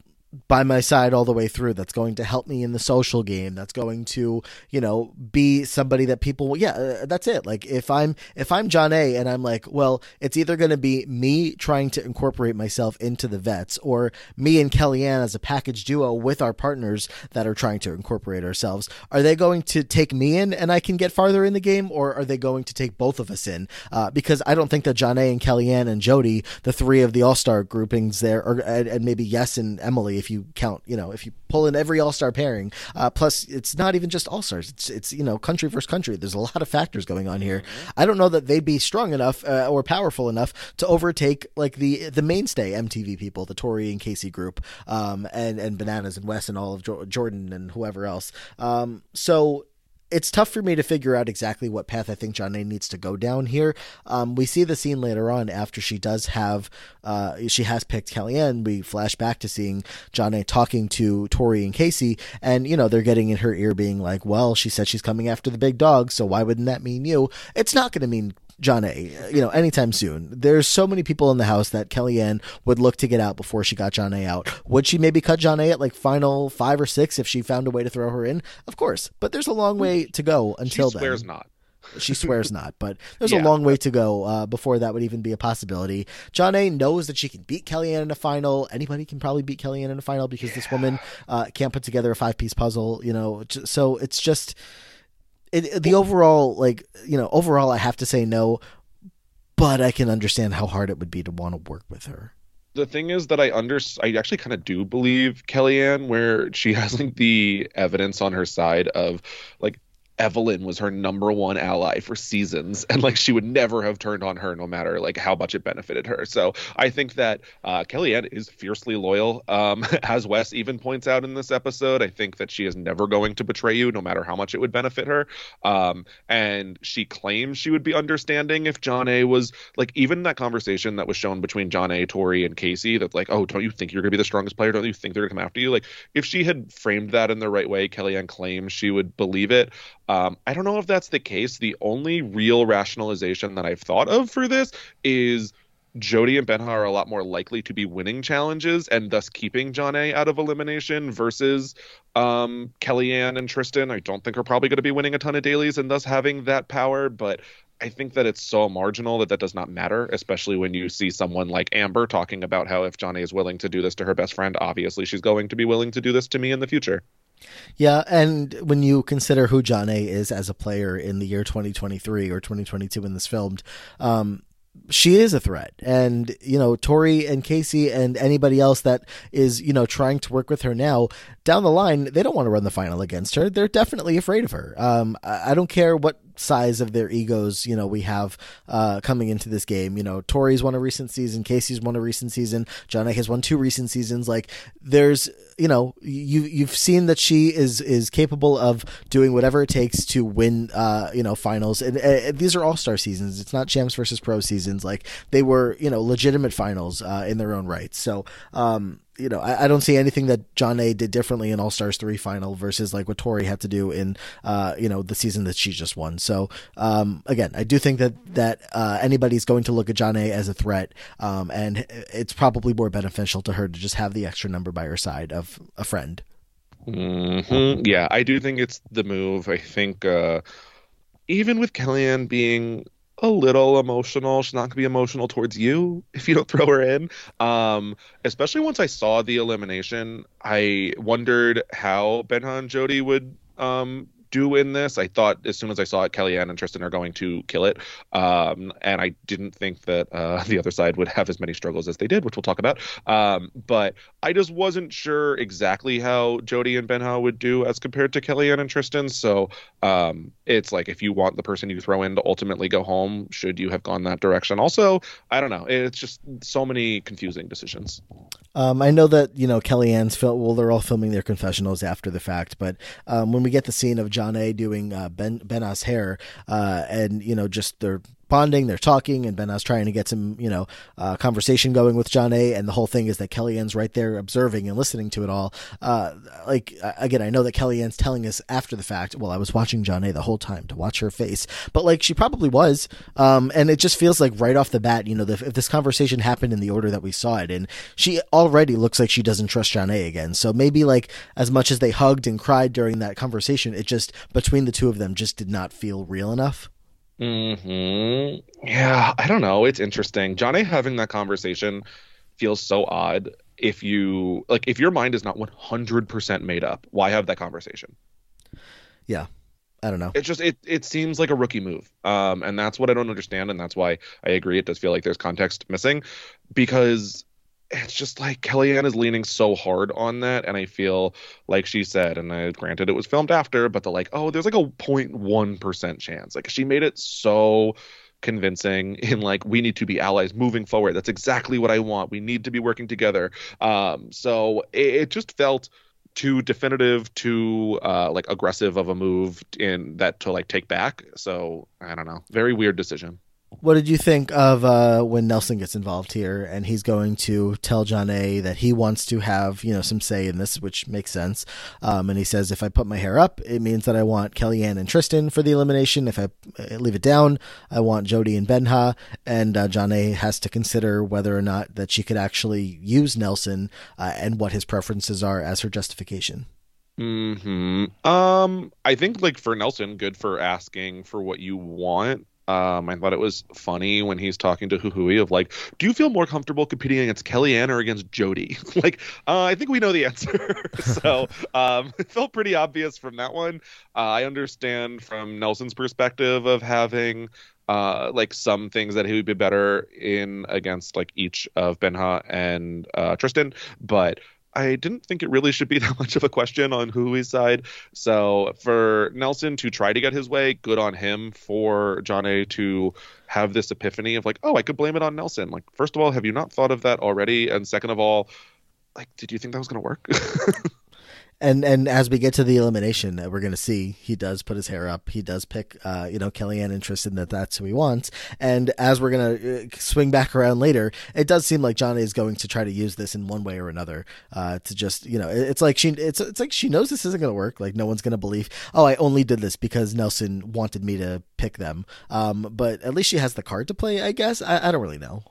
by my side all the way through. That's going to help me in the social game. That's going to you know be somebody that people yeah uh, that's it. Like if i'm if i'm jonna and i'm like well it's either going to be me trying to incorporate myself into the vets or me and kellyanne as a package duo with our partners that are trying to incorporate ourselves are they going to take me in and i can get farther in the game or are they going to take both of us in? Uh, because i don't think that jonna and kellyanne and jodi the three of the all-star groupings there or and, and maybe yes and emily if you count, you know, if you pull in every All Star pairing. Uh, plus, it's not even just All Stars; it's it's you know country versus country. There's a lot of factors going on here. Mm-hmm. I don't know that they'd be strong enough uh, or powerful enough to overtake like the the mainstay MTV people, the Tori and Casey group, um, and and Bananas and Wes and all of jo- Jordan and whoever else. Um, so it's tough for me to figure out exactly what path I think Jonna needs to go down here. Um, we see the scene later on after she does have, uh, she has picked Kellyanne. We flash back to seeing Jonna talking to Tori and Casey, and you know they're getting in her ear, being like, "Well, she said she's coming after the big dog, so why wouldn't that mean you?" It's not going to mean Jonna, you know, anytime soon. There's so many people in the house that Kellyanne would look to get out before she got Jonna out. Would she maybe cut Jonna at like final five or six if she found a way to throw her in? Of course, but there's a long way to go until then. she swears then. not. She swears not, but there's Yeah. a long way to go uh, before that would even be a possibility. Jonna knows that she can beat Kellyanne in a final. Anybody can probably beat Kellyanne in a final because this woman uh, can't put together a five piece puzzle. You know, so it's just it, the overall like you know overall I have to say no, but I can understand how hard it would be to want to work with her. the thing is that I under I actually kind of do believe Kellyanne, where she has like the evidence on her side of like Evelyn was her number one ally for seasons, and like she would never have turned on her no matter like how much it benefited her. So I think that uh, Kellyanne is fiercely loyal, um, as Wes even points out in this episode. I think that she is never going to betray you, no matter how much it would benefit her. Um, and she claims she would be understanding if Jonna was like even that conversation that was shown between Jonna, Tori, and Casey. That like, oh, don't you think you're gonna be the strongest player? Don't you think they're gonna come after you? Like, if she had framed that in the right way, Kellyanne claims she would believe it. Um, I don't know if that's the case. The only real rationalization that I've thought of for this is Jodi and Benja are a lot more likely to be winning challenges and thus keeping Jonna out of elimination versus um, Kellyanne and Tristan. I don't think are probably going to be winning a ton of dailies and thus having that power, but I think that it's so marginal that that does not matter, especially when you see someone like Amber talking about how if Jonna is willing to do this to her best friend, obviously she's going to be willing to do this to me in the future. Yeah, and when you consider who Jonna is as a player in the year 2023 or 2022 when this filmed, um, she is a threat. And, you know, Tori and Casey and anybody else that is, you know, trying to work with her now, down the line, they don't want to run the final against her. They're definitely afraid of her. Um, I, I don't care what size of their egos, you know, we have uh, coming into this game. You know, Tori's won a recent season, Casey's won a recent season, Jonna has won two recent seasons. Like, there's, you know, you you've seen that she is is capable of doing whatever it takes to win, uh, you know, finals. And uh, these are all star seasons. It's not champs versus pro seasons. Like they were, you know, legitimate finals uh, in their own right. So, um, you know, I, I don't see anything that Jonna did differently in All Stars three final versus like what Tori had to do in, uh, you know, the season that she just won. So, um, again, I do think that that uh, anybody's going to look at Jonna as a threat, um, and it's probably more beneficial to her to just have the extra number by her side of a friend. hmm Yeah, I do think it's the move. I think uh, even with Kellyanne being a little emotional, she's not to be emotional towards you if you don't throw her in. Um, especially once I saw the elimination, I wondered how Benja and Jodi would um, do in this. I thought as soon as I saw it, Kellyanne and Tristan are going to kill it. Um, and I didn't think that uh, the other side would have as many struggles as they did, which we'll talk about. Um, but I just wasn't sure exactly how Jodi and Benja would do as compared to Kellyanne and Tristan. So um, it's like if you want the person you throw in to ultimately go home, should you have gone that direction? Also, I don't know. It's just so many confusing decisions. Um, I know that you know Kellyanne's film. Well, they're all filming their confessionals after the fact, but um, when we get the scene of Jonna. doing uh, Ben Benja's hair, uh, and you know just they're they're talking, and Benja's trying to get some, you know, uh, conversation going with Jonna. And the whole thing is that Kellyanne's right there observing and listening to it all. Uh, like, again, I know that Kellyanne's telling us after the fact, well, I was watching Jonna. the whole time to watch her face, but like she probably was. Um, and it just feels like right off the bat, you know, the, if this conversation happened in the order that we saw it in, she already looks like she doesn't trust Jonna. again. So maybe like as much as they hugged and cried during that conversation, it just between the two of them just did not feel real enough. Hmm. Yeah, I don't know. It's interesting. Jonna having that conversation feels so odd. If you like, if your mind is not one hundred percent made up, why have that conversation? Yeah, I don't know. It just it it seems like a rookie move, um, and that's what I don't understand, and that's why I agree. It does feel like there's context missing, because it's just like Kellyanne is leaning so hard on that, and I feel like she said, and I granted it was filmed after, but the like, oh, there's like a 0.1 percent chance. Like she made it so convincing in like we need to be allies moving forward. That's exactly what I want. We need to be working together. Um, so it, it just felt too definitive, too uh, like aggressive of a move in that to like take back. So I don't know. Very weird decision. What did you think of uh, when Nelson gets involved here and he's going to tell Jonna that he wants to have you know some say in this, which makes sense. Um, and he says, if I put my hair up, it means that I want Kellyanne and Tristan for the elimination. If I uh, leave it down, I want Jodi and Benja. And uh, Jonna has to consider whether or not that she could actually use Nelson uh, and what his preferences are as her justification. Hmm. Um. I think like for Nelson, good for asking for what you want. Um, I thought it was funny when he's talking to Juju of like, do you feel more comfortable competing against Kellyanne or against Jodi? like, uh, I think we know the answer. so um, it felt pretty obvious from that one. Uh, I understand from Nelson's perspective of having uh, like some things that he would be better in against like each of Benja and uh, Tristan, but I didn't think it really should be that much of a question on Juju's side. So for Nelson to try to get his way, good on him. For Jonna to have this epiphany of like, oh, I could blame it on Nelson. Like, first of all, have you not thought of that already? And second of all, like, did you think that was going to work? and and as we get to the elimination, we're going to see he does put his hair up. He does pick, uh, you know, Kellyanne interest in that that's who he wants. And as we're going to uh, swing back around later, it does seem like Jonna is going to try to use this in one way or another uh, to just, you know, it's like she it's it's like she knows this isn't going to work. Like no one's going to believe. Oh, I only did this because Nelson wanted me to pick them. Um, but at least she has the card to play. I guess I, I don't really know.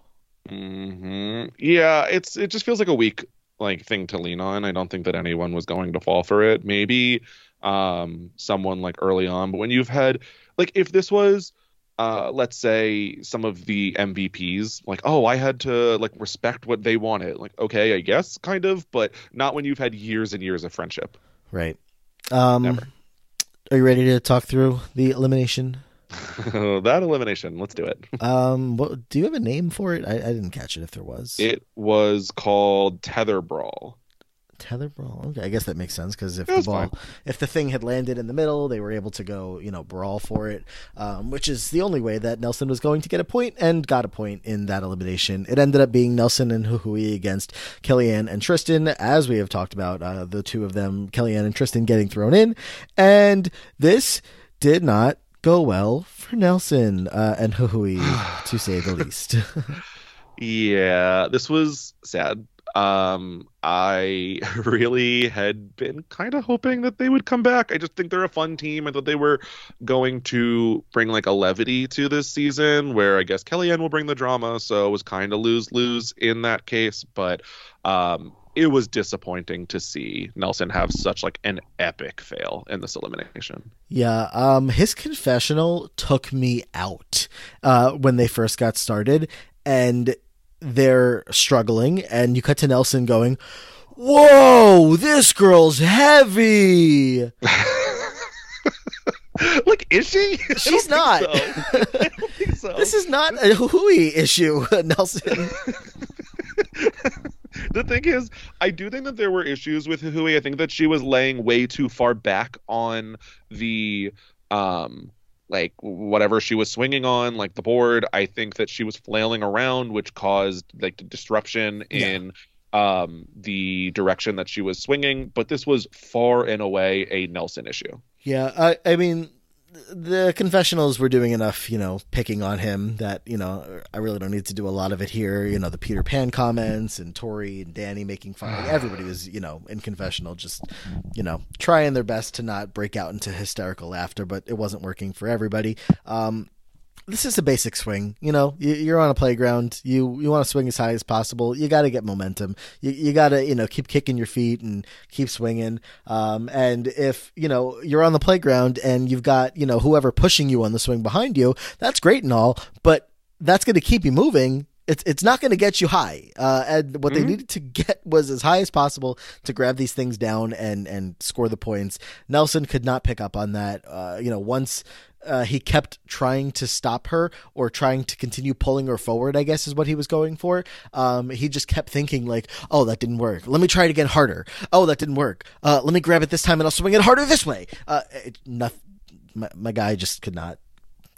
Mm-hmm. Yeah, it's it just feels like a week like thing to lean on. I don't think that anyone was going to fall for it. Maybe um, someone like early on, but when you've had like if this was uh, let's say some of the MVPs, like, oh, I had to like respect what they wanted. Like, okay, I guess kind of, but not when you've had years and years of friendship. Right. Um, Never. Are you ready to talk through the elimination that elimination. Let's do it. um, what, do you have a name for it? I, I didn't catch it. If there was, it was called Tether Brawl. Tether brawl. Okay, I guess that makes sense because if the ball, fine. if the thing had landed in the middle, they were able to go, you know, brawl for it, um, which is the only way that Nelson was going to get a point and got a point in that elimination. It ended up being Nelson and Juju against Kellyanne and Tristan, as we have talked about. Uh, the two of them, Kellyanne and Tristan, getting thrown in, and this did not go well for Nelson uh, and Juju, to say the least. yeah, this was sad. Um, I really had been kind of hoping that they would come back. I just think they're a fun team. I thought they were going to bring like a levity to this season where I guess Kellyanne will bring the drama. So it was kind of lose lose in that case. But um, it was disappointing to see Nelson have such like an epic fail in this elimination. Yeah, um his confessional took me out uh when they first got started and they're struggling and you cut to Nelson going, "Whoa, this girl's heavy." like, is she? She's not. So. so. This is not a hooey issue, Nelson the thing is, I do think that there were issues with Juju. I think that she was laying way too far back on the um like whatever she was swinging on, like the board. I think that she was flailing around, which caused like disruption in yeah. um the direction that she was swinging. But this was far and away a Nelson issue. Yeah, I I mean the confessionals were doing enough, you know, picking on him that, you know, I really don't need to do a lot of it here. You know, the Peter Pan comments and Tori and Danny making fun. Everybody was, you know, in confessional, just, you know, trying their best to not break out into hysterical laughter, but it wasn't working for everybody. Um, this is a basic swing. You know, you, are on a playground. You you want to swing as high as possible. You got to get momentum. You you got to you know keep kicking your feet and keep swinging. Um, and if you know you're on the playground and you've got you know whoever pushing you on the swing behind you, that's great and all, but that's going to keep you moving it's it's not going to get you high. Uh, and what mm-hmm. they needed to get was as high as possible to grab these things down and and score the points. Nelson could not pick up on that. Uh, you know, once uh, he kept trying to stop her or trying to continue pulling her forward, I guess is what he was going for. Um, he just kept thinking like, oh, that didn't work. Let me try it again harder. Oh, that didn't work. Uh, let me grab it this time and I'll swing it harder this way. Uh, it, not, my, my guy just could not,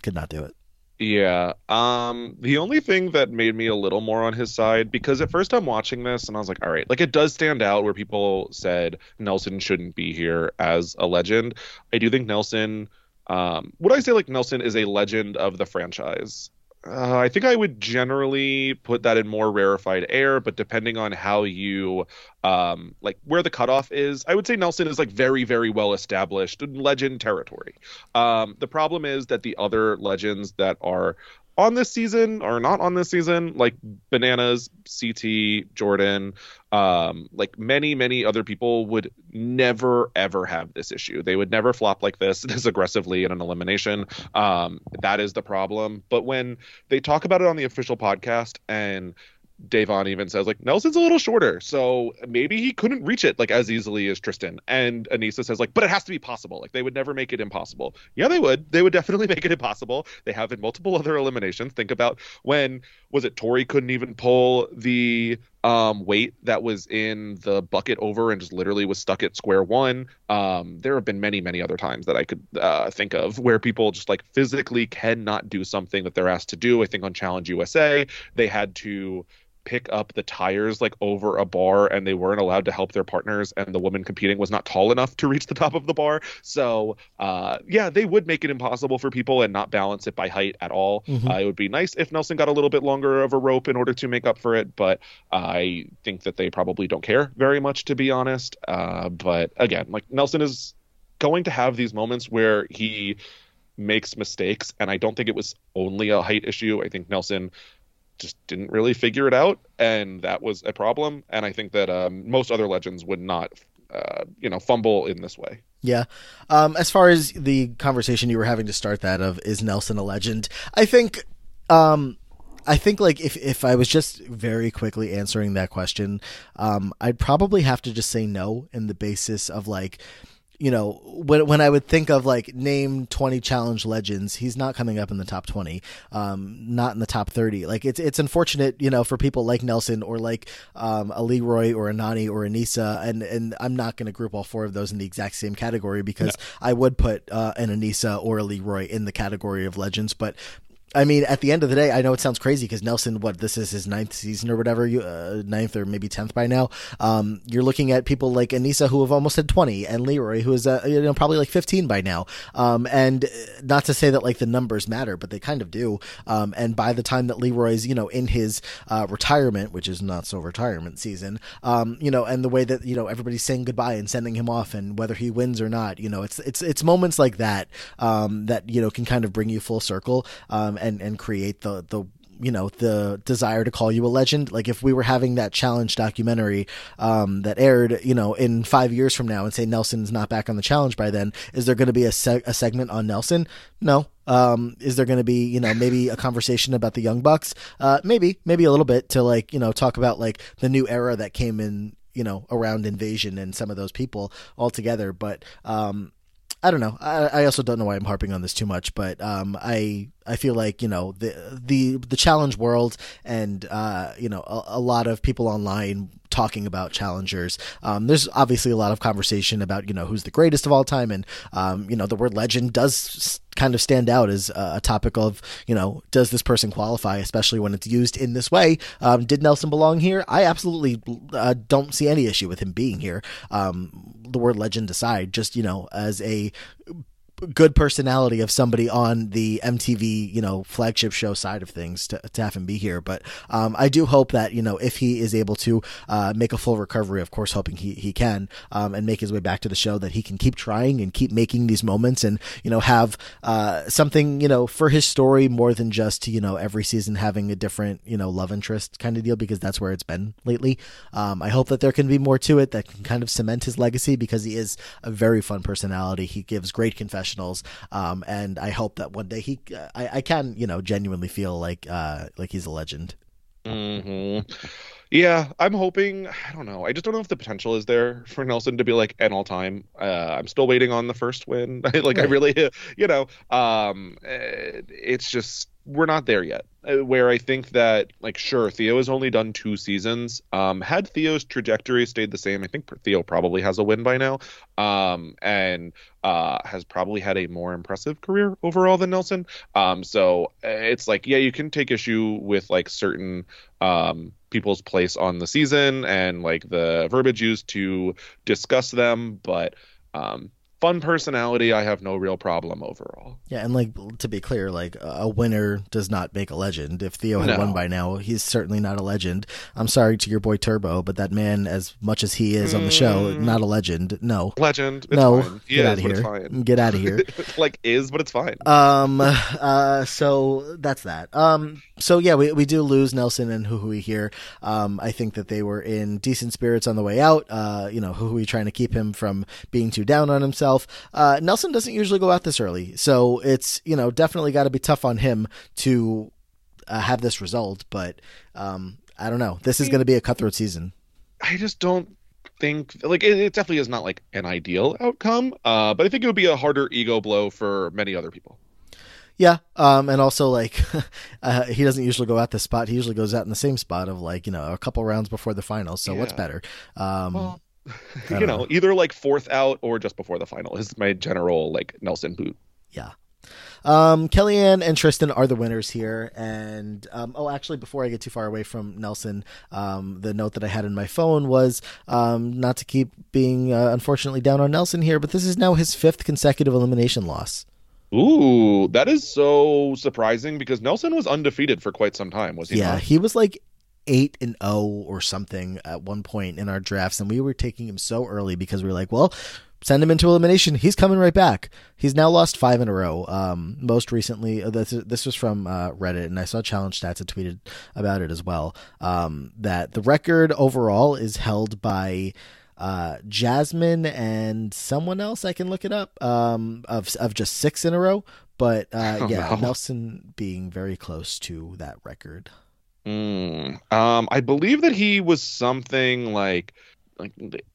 could not do it. Yeah. Um the only thing that made me a little more on his side because at first I'm watching this and I was like, all right, like it does stand out where people said Nelson shouldn't be here as a legend. I do think Nelson um, would I say like Nelson is a legend of the franchise? Uh, I think I would generally put that in more rarefied air, but depending on how you um, like where the cutoff is, I would say Nelson is like very, very well established legend territory. Um, the problem is that the other legends that are on this season or not on this season, like Bananas, CT, Jordan, um, like many, many other people would never ever have this issue. They would never flop like this this aggressively in an elimination. Um, that is the problem. But when they talk about it on the official podcast and Da'Vonne even says like Nelson's a little shorter, so maybe he couldn't reach it like as easily as Tristan. And Aneesa says like, but it has to be possible. Like they would never make it impossible. Yeah, they would. They would definitely make it impossible. They have in multiple other eliminations. Think about when was it Tori couldn't even pull the um, weight that was in the bucket over and just literally was stuck at square one. Um, there have been many, many other times that I could uh, think of where people just like physically cannot do something that they're asked to do. I think on Challenge USA, they had to pick up the tires like over a bar and they weren't allowed to help their partners and the woman competing was not tall enough to reach the top of the bar. So uh, yeah they would make it impossible for people and not balance it by height at all. Mm-hmm. uh, it would be nice if nelson got a little bit longer of a rope in order to make up for it but i think that they probably don't care very much to be honest. Uh, but again like nelson is going to have these moments where he makes mistakes and i don't think it was only a height issue. I think nelson just didn't really figure it out, and that was a problem. And I think that um, most other legends would not, uh, you know, fumble in this way. Yeah. Um, as far as the conversation you were having to start that of is Nelson a legend, I think. Um, I think like if if I was just very quickly answering that question, um, I'd probably have to just say no in the basis of like you know, when when I would think of like name twenty challenge legends, he's not coming up in the top twenty, um, not in the top thirty. Like it's it's unfortunate, you know, for people like Nelson or like um, a Leroy or a Nany or a Aneesa, and and I'm not going to group all four of those in the exact same category because no. I would put uh, an Aneesa or a Leroy in the category of legends, but I mean, at the end of the day, I know it sounds crazy because Nelson, what this is his ninth season or whatever, uh, ninth or maybe tenth by now. Um, you're looking at people like Aneesa who have almost had twenty, and Leroy who is uh, you know probably like fifteen by now. Um, and uh, not to say that like the numbers matter, but they kind of do. Um, and by the time that Leroy's you know in his uh, retirement, which is not so retirement season, um, you know, and the way that you know everybody's saying goodbye and sending him off, and whether he wins or not, you know, it's it's it's moments like that um, that you know can kind of bring you full circle. Um, and and create the the you know the desire to call you a legend. Like if we were having that challenge documentary um, that aired you know in five years from now and say nelson's not back on the challenge by then is there going to be a, a segment on nelson? No. Um, is there going to be you know maybe a conversation about the young bucks? Uh, maybe maybe a little bit to like you know talk about like the new era that came in you know around invasion and some of those people all together but um, I don't know. I, I, also don't know why I'm harping on this too much, but um, I I feel like you know the the the challenge world and uh, you know a, a, lot of people online talking about challengers. Um, there's obviously a lot of conversation about you know who's the greatest of all time, and um, you know the word legend does kind of stand out as a topic of you know does this person qualify, especially when it's used in this way. Um, did Nelson belong here? I absolutely uh, don't see any issue with him being here. Um, the word legend aside, just you know as a good personality of somebody on the MTV, you know, flagship show side of things to, to have him be here. But um, I do hope that, you know, if he is able to uh, make a full recovery, of course, hoping he, he can, um, and make his way back to the show, that he can keep trying and keep making these moments and, you know, have uh, something, you know, for his story more than just, you know, every season having a different, you know, love interest kind of deal, because that's where it's been lately. Um, I hope that there can be more to it that can kind of cement his legacy because he is a very fun personality. He gives great confessions professionals. Um, and I hope that one day he, I, I can, you know, genuinely feel like, uh, like he's a legend. Mm-hmm. Yeah, I'm hoping. I don't know. I just don't know if the potential is there for Nelson to be like an all time. Uh, I'm still waiting on the first win. like right. I really, you know, um, eh, it's just we're not there yet. Uh, where I think that, like, sure, Theo has only done two seasons. Um, had Theo's trajectory stayed the same, I think Theo probably has a win by now, um, and uh, has probably had a more impressive career overall than Nelson. Um, so uh, it's like, yeah, you can take issue with like certain um, people's place on the season and like the verbiage used to discuss them, but um, fun personality, I have no real problem overall. Yeah, and like to be clear, like a winner does not make a legend. If Theo had no. won by now, he's certainly not a legend. I'm sorry to your boy Turbo, but that man, as much as he is on the show, mm. not a legend. No, legend. It's no, fine. get out of here. Get out of here. like is, but it's fine. Um. Uh. So that's that. Um. So yeah, we we do lose Nelson and Juju here. Um. I think that they were in decent spirits on the way out. Uh. You know, Juju trying to keep him from being too down on himself himself. Uh, Nelson doesn't usually go out this early, so it's you know definitely got to be tough on him to uh, have this result. But um, I don't know. This is going to be a cutthroat season. I just don't think like it, it, definitely is not like an ideal outcome. Uh, but I think it would be a harder ego blow for many other people. Yeah, um, and also like uh, he doesn't usually go out this spot. He usually goes out in the same spot of like you know a couple rounds before the finals. So yeah. what's better? Um, well, you know, know, either like fourth out or just before the final is my general like Nelson boot. Yeah. Um, Kellyanne and Tristan are the winners here. And um, oh, actually, before I get too far away from Nelson, um, the note that I had in my phone was um, not to keep being uh, unfortunately down on Nelson here, but this is now his fifth consecutive elimination loss. Ooh, that is so surprising because Nelson was undefeated for quite some time, was he? Yeah, not? he was like eight and zero oh or something at one point in our drafts, and we were taking him so early because we were like, well, send him into elimination. He's coming right back. He's now lost five in a row. Um, most recently, uh, this, this was from uh, Reddit, and I saw Challenge Stats had tweeted about it as well. Um, that the record overall is held by uh, Jasmine and someone else. I can look it up. Um, of of just six in a row, but uh, oh, yeah, no. Nelson being very close to that record. Mm, um, I believe that he was something like like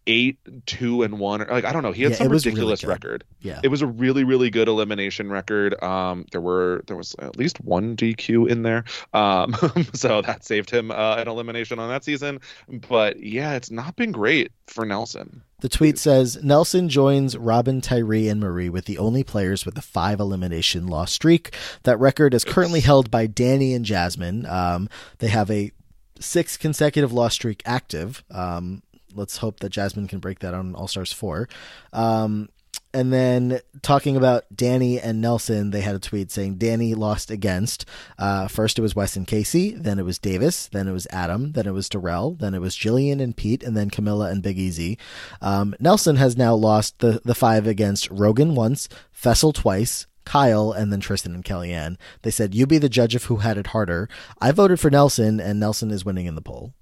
eight, two, and one. Like I don't know. He had yeah, some ridiculous really record. Yeah, it was a really, really good elimination record. Um, there were there was at least one DQ in there. Um, so that saved him uh, an elimination on that season. But yeah, it's not been great for Nelson. The tweet says Nelson joins Robin, Tyree, and Marie with the only players with a five elimination loss streak. That record is currently held by Danny and Jasmine. Um, they have a six consecutive loss streak active. Um, let's hope that Jasmine can break that on All Stars 4. Um, and then talking about Danny and Nelson, they had a tweet saying Danny lost against. Uh, first it was Wes and Casey, then it was Davis, then it was Adam, then it was Darrell, then it was Jillian and Pete, and then Camilla and Big Easy. Um, Nelson has now lost the, the five against Rogan once, Fessy twice, Kyle, and then Tristan and Kellyanne. They said, You be the judge of who had it harder. I voted for Nelson, and Nelson is winning in the poll.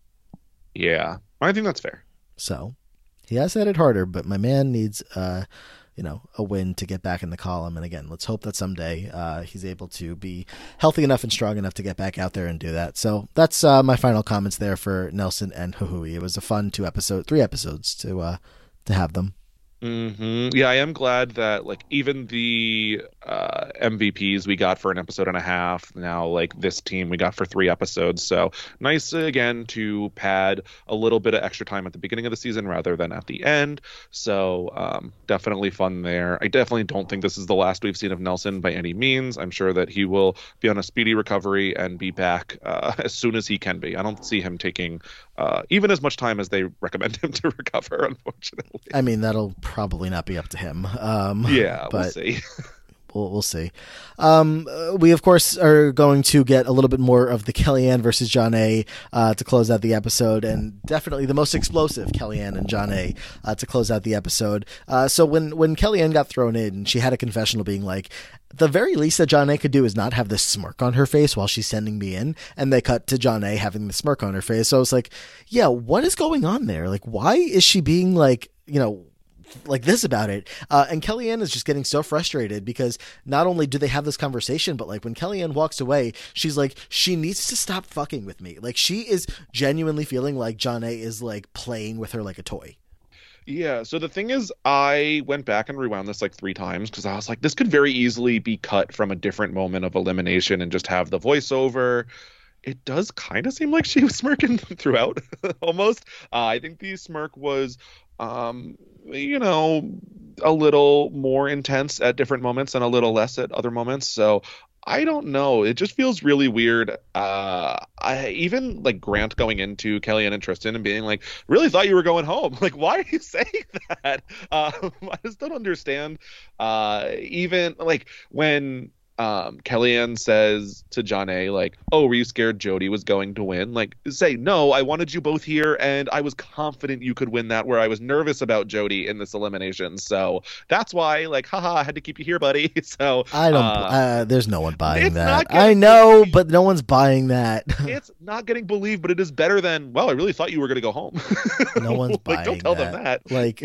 Yeah, I think that's fair. So he has had it harder, but my man needs, uh, you know, a win to get back in the column. And again, let's hope that someday uh, he's able to be healthy enough and strong enough to get back out there and do that. So that's uh, my final comments there for Nelson and Juju. It was a fun two episode, three episodes to uh, to have them. Mm-hmm. Yeah, I am glad that like even the uh, MVPs we got for an episode and a half now, like this team we got for three episodes. So nice again to pad a little bit of extra time at the beginning of the season rather than at the end. So um, definitely fun there. I definitely don't think this is the last we've seen of Nelson by any means. I'm sure that he will be on a speedy recovery and be back uh, as soon as he can be. I don't see him taking uh, even as much time as they recommend him to recover. Unfortunately, I mean that'll probably not be up to him. Um, yeah, but we'll see. we'll, we'll see. Um, uh, we of course are going to get a little bit more of the Kellyanne versus Jonna. Uh, to close out the episode, and definitely the most explosive Kellyanne and Jonna. Uh, to close out the episode. Uh, so when when Kellyanne got thrown in, she had a confessional being like, the very least that Jonna could do is not have this smirk on her face while she's sending me in. And they cut to Jonna having the smirk on her face. So I was like, yeah, what is going on there? Like, why is she being like, you know, like this about it. Uh, and Kellyanne is just getting so frustrated because not only do they have this conversation, but like when Kellyanne walks away, she's like, she needs to stop fucking with me. Like she is genuinely feeling like Jonna is like playing with her like a toy. Yeah. So the thing is, I went back and rewound this like three times because I was like, this could very easily be cut from a different moment of elimination and just have the voiceover. It does kind of seem like she was smirking throughout, almost. Uh, I think the smirk was, um, you know, a little more intense at different moments and a little less at other moments. So I don't know. It just feels really weird. Uh, I even like Grant going into Kellyanne and Tristan and being like, "Really thought you were going home? Like, why are you saying that?" Um, I just don't understand. Uh, even like when um, Kellyanne says to Jonna, like, "Oh, were you scared Jodi was going to win?" Like, say, "No, I wanted you both here, and I was confident you could win that. Where I was nervous about Jodi in this elimination, so that's why, like, haha, I had to keep you here, buddy." So I don't. Uh, uh, there's no one buying that. I know, believed. but no one's buying that. it's not getting believed, but it is better than. Well, I really thought you were going to go home. no one's like, buying. Don't tell that. them that. Like,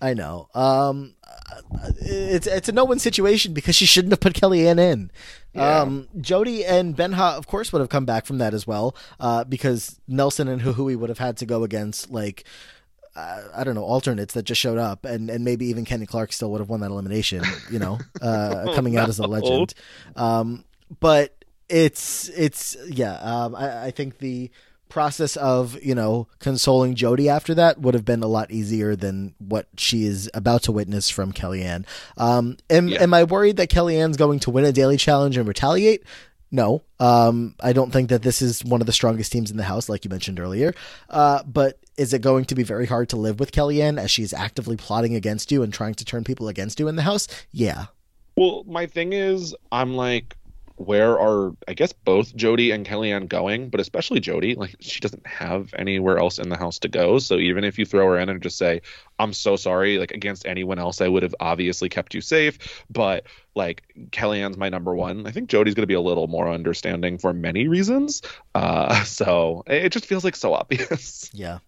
I know. Um, it's it's a no win situation because she shouldn't have put Kellyanne in. Yeah. Um, Jodi and Benja, of course, would have come back from that as well, uh, because Nelson and Juju would have had to go against like. Uh, I don't know alternates that just showed up, and, and maybe even Kenny Clark still would have won that elimination. You know, uh, oh, coming out as a legend. Um, but it's it's yeah. Um, I, I think the process of you know consoling Jodi after that would have been a lot easier than what she is about to witness from Kellyanne. Um, am, yeah. am I worried that Kellyanne's going to win a daily challenge and retaliate? No, um, I don't think that this is one of the strongest teams in the house, like you mentioned earlier. Uh, but is it going to be very hard to live with Kellyanne as she's actively plotting against you and trying to turn people against you in the house? Yeah. Well, my thing is, I'm like, where are I guess both Jodi and Kellyanne going, but especially Jodi, like she doesn't have anywhere else in the house to go. So even if you throw her in and just say, I'm so sorry, like against anyone else, I would have obviously kept you safe. But like Kellyanne's my number one. I think Jodi's gonna be a little more understanding for many reasons. Uh so it just feels like so obvious. Yeah.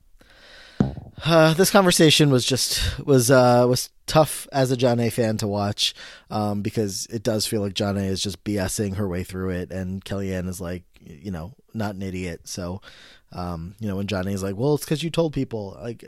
Uh, this conversation was just was uh, was tough as a Jonna fan to watch um, because it does feel like Jonna is just BSing her way through it, and Kellyanne is like, you know, not an idiot. So um, you know, when Jonna's like, "Well, it's because you told people." Like,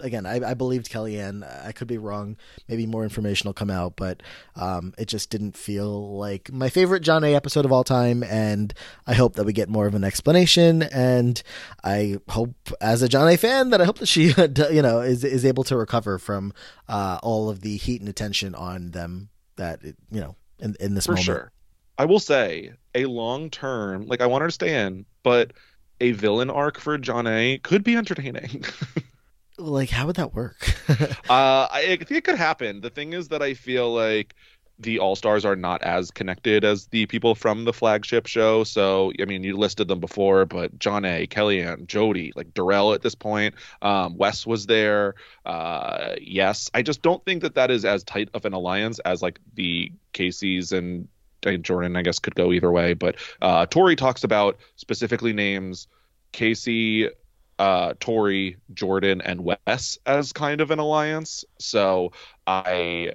again, I, I believed Kellyanne. I could be wrong. Maybe more information will come out, but um, it just didn't feel like my favorite Jonna episode of all time. And I hope that we get more of an explanation. And I hope, as a Jonna fan, that I hope that she, you know, is is able to recover from uh, all of the heat and attention on them that it, you know in in this For moment. Sure. I will say a long term, like I want her to stay in, but a villain arc for Jonna could be entertaining. like, how would that work? uh, I, I think it could happen. The thing is that I feel like the All Stars are not as connected as the people from the flagship show. So, I mean, you listed them before, but Jonna, Kellyanne, Jodi, like Darrell at this point, um, Wes was there. Uh, yes, I just don't think that that is as tight of an alliance as like the Casey's and Jordan, I guess, could go either way. But uh, Tori talks about specifically names Casey, uh, Tori, Jordan, and Wes as kind of an alliance. So I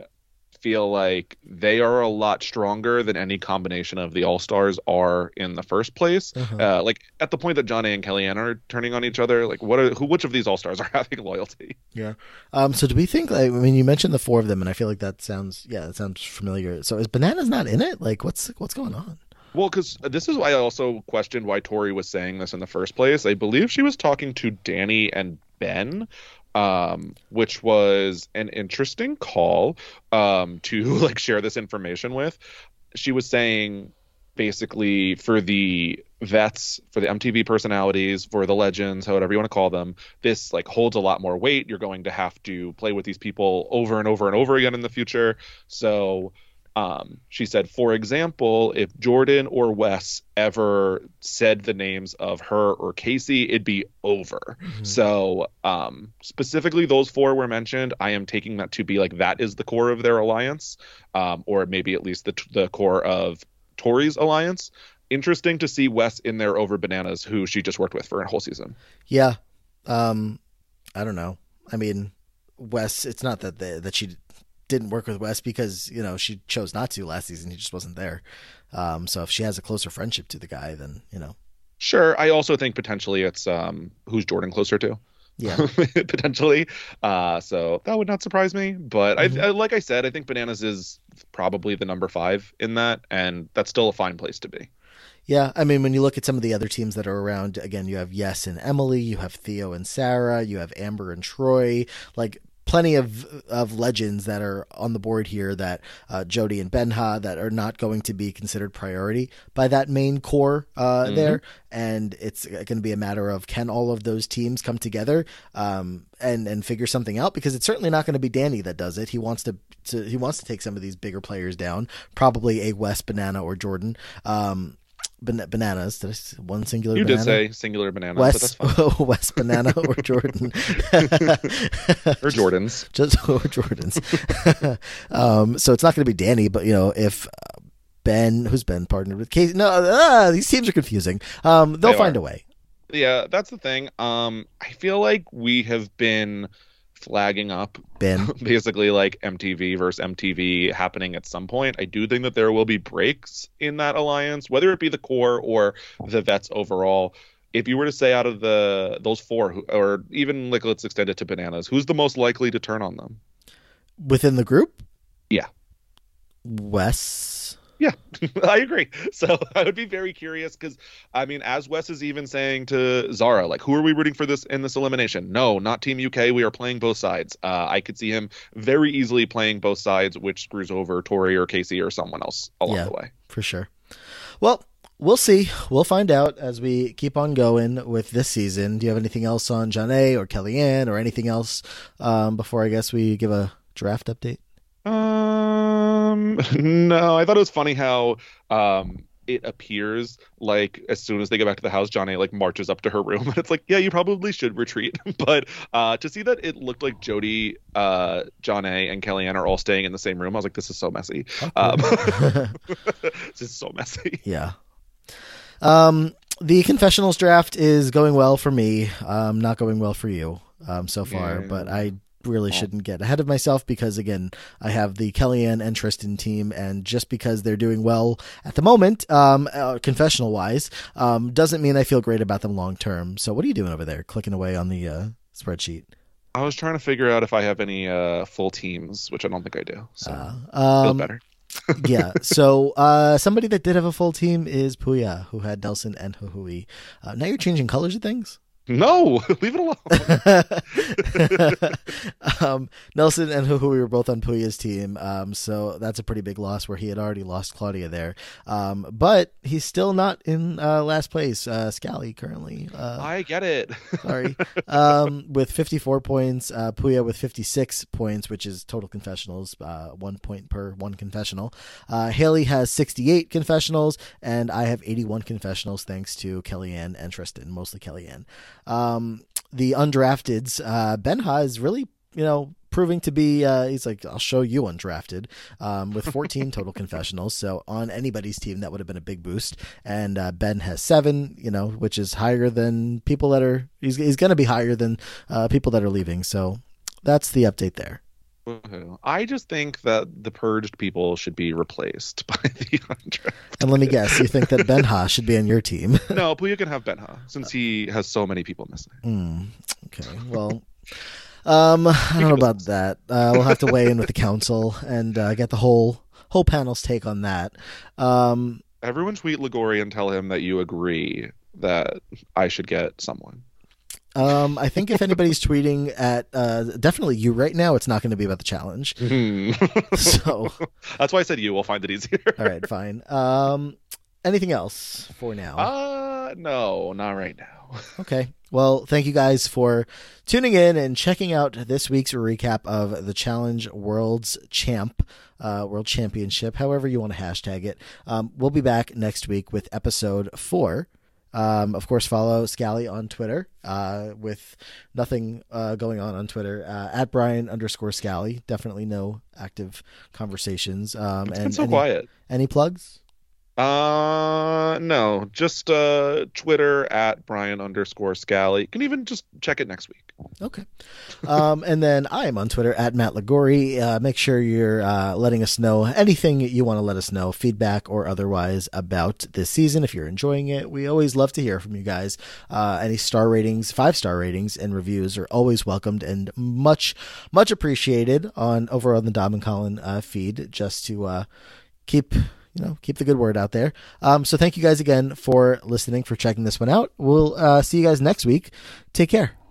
feel like they are a lot stronger than any combination of the All Stars are in the first place. Uh-huh. Uh, like at the point that Jonna and Kellyanne are turning on each other, like what are who? Which of these All Stars are having loyalty? Yeah. Um. So do we think? Like, I mean, you mentioned the four of them, and I feel like that sounds yeah, that sounds familiar. So is Bananas not in it? Like, what's what's going on? Well, because this is why I also questioned why Tori was saying this in the first place. I believe she was talking to Danny and Ben um, which was an interesting call um, to like share this information with. She was saying basically for the vets, for the MTV personalities, for the legends, however you want to call them, this like holds a lot more weight. You're going to have to play with these people over and over and over again in the future. So um, she said, for example, if Jordan or Wes ever said the names of her or Casey, it'd be over. Mm-hmm. So, um, specifically, those four were mentioned. I am taking that to be like that is the core of their alliance, um, or maybe at least the, the core of Tori's alliance. Interesting to see Wes in there over Bananas, who she just worked with for a whole season. Yeah. Um, I don't know. I mean, Wes, it's not that they, that she didn't work with Wes because you know she chose not to last season. He just wasn't there. Um, so if she has a closer friendship to the guy, then you know. Sure, I also think potentially it's um, who's Jordan closer to. Yeah, potentially. Uh, so that would not surprise me. But mm-hmm. I, I, like I said, I think Bananas is probably the number five in that, and that's still a fine place to be. Yeah, I mean, when you look at some of the other teams that are around, again, you have Yes and Emily, you have Theo and Sarah, you have Amber and Troy. Like plenty of of legends that are on the board here that uh, Jodi and Benja that are not going to be considered priority by that main core uh, mm-hmm. there, and it's going to be a matter of can all of those teams come together um, and and figure something out because it's certainly not going to be Danny that does it. He wants to, to he wants to take some of these bigger players down, probably a West Banana or Jordan. Um, ban- bananas. Did I say one singular? Banana? You banana? did say singular banana. West, Wes banana or Jordan or Jordans, just or Jordans. um, so it's not going to be Danny, but you know if. Uh, ben, who's Ben partnered with Casey? No, uh, these teams are confusing. Um, they'll they find a way. Yeah, that's the thing. Um, I feel like we have been flagging up Ben. basically like MTV versus MTV happening at some point. I do think that there will be breaks in that alliance, whether it be the core or the vets overall. If you were to say out of the those four, or even like let's extend it to bananas, who's the most likely to turn on them within the group? Yeah, Wes yeah, I agree. So I would be very curious because I mean, as Wes is even saying to Zara, like, who are we rooting for this in this elimination? No, not Team UK. We are playing both sides. Uh, I could see him very easily playing both sides, which screws over Tori or Casey or someone else along yeah, the way. For sure. Well, we'll see. We'll find out as we keep on going with this season. Do you have anything else on Jonna or Kellyanne or anything else um, before I guess we give a draft update? No, I thought it was funny how um it appears like as soon as they go back to the house, Jonna like marches up to her room, and it's like, yeah, you probably should retreat. but uh, to see that it looked like Jodi, uh, Jonna, and Kellyanne are all staying in the same room, I was like, this is so messy. Okay. Um, this is so messy. Yeah. Um, the confessionals draft is going well for me. Um, not going well for you um, so far, yeah. but I really shouldn't get ahead of myself because again I have the Kellyanne and Tristan team and just because they're doing well at the moment um, uh, confessional wise um, doesn't mean I feel great about them long term so what are you doing over there clicking away on the uh, spreadsheet I was trying to figure out if I have any uh, full teams which I don't think I do so uh, um, better yeah. So uh, somebody that did have a full team is Puya, who had Nelson and Juju. Uh, now you're changing colors of things. No, leave it alone. um, Nelson and Juju were both on Puya's team, um, so that's a pretty big loss where he had already lost Claudia there. Um, but he's still not in uh, last place. Uh, Scally currently. Uh, I get it. sorry. Um, with 54 points, uh, Puya with 56 points, which is total confessionals, uh, one point per one confessional. Uh, Haley has 68 confessionals, and I have 81 confessionals thanks to Kellyanne and Tristan, mostly Kellyanne. Um, the undrafteds, uh, Benja is really, you know, proving to be uh, he's like i'll show you undrafted um, with 14 total confessionals. So on anybody's team that would have been a big boost. And uh, ben has seven you know which is higher than people that are he's, he's going to be higher than uh, people that are leaving. So that's the update there I just think that the purged people should be replaced by the undrafted. And let me guess, you think that Benja should be on your team? no, Puya can have Benja since he has so many people missing. Mm, okay, well, um, I don't know about that. Uh, we'll have to weigh in with the council and uh, get the whole whole panel's take on that. Um, Everyone tweet Ligori and tell him that you agree that I should get someone. Um, I think if anybody's tweeting at uh, definitely you right now, it's not going to be about the challenge. So that's why I said you. We'll find it easier. all right, fine. Um, anything else for now? Uh, no, not right now. okay. Well, thank you guys for tuning in and checking out this week's recap of the Challenge World's Champ, uh, World Championship, however you want to hashtag it. Um, we'll be back next week with episode four. Um, of course, follow Scally on Twitter uh, with nothing uh, going on on Twitter uh, at Brian underscore Scally. Definitely no active conversations. Um, It's and been so any, quiet. Any plugs? Uh, no, just uh, Twitter at Brian underscore Scally. You can even just check it next week. Okay. Um, and then I am on Twitter at Matt Ligori. Uh, make sure you're uh, letting us know anything you want to let us know, feedback or otherwise, about this season. If you're enjoying it, we always love to hear from you guys. Uh, any star ratings, five star ratings, and reviews are always welcomed and much, much appreciated on over on the Dom and Colin uh, feed, just to uh, keep you know keep the good word out there. Um, so thank you guys again for listening, for checking this one out. We'll uh, see you guys next week. Take care.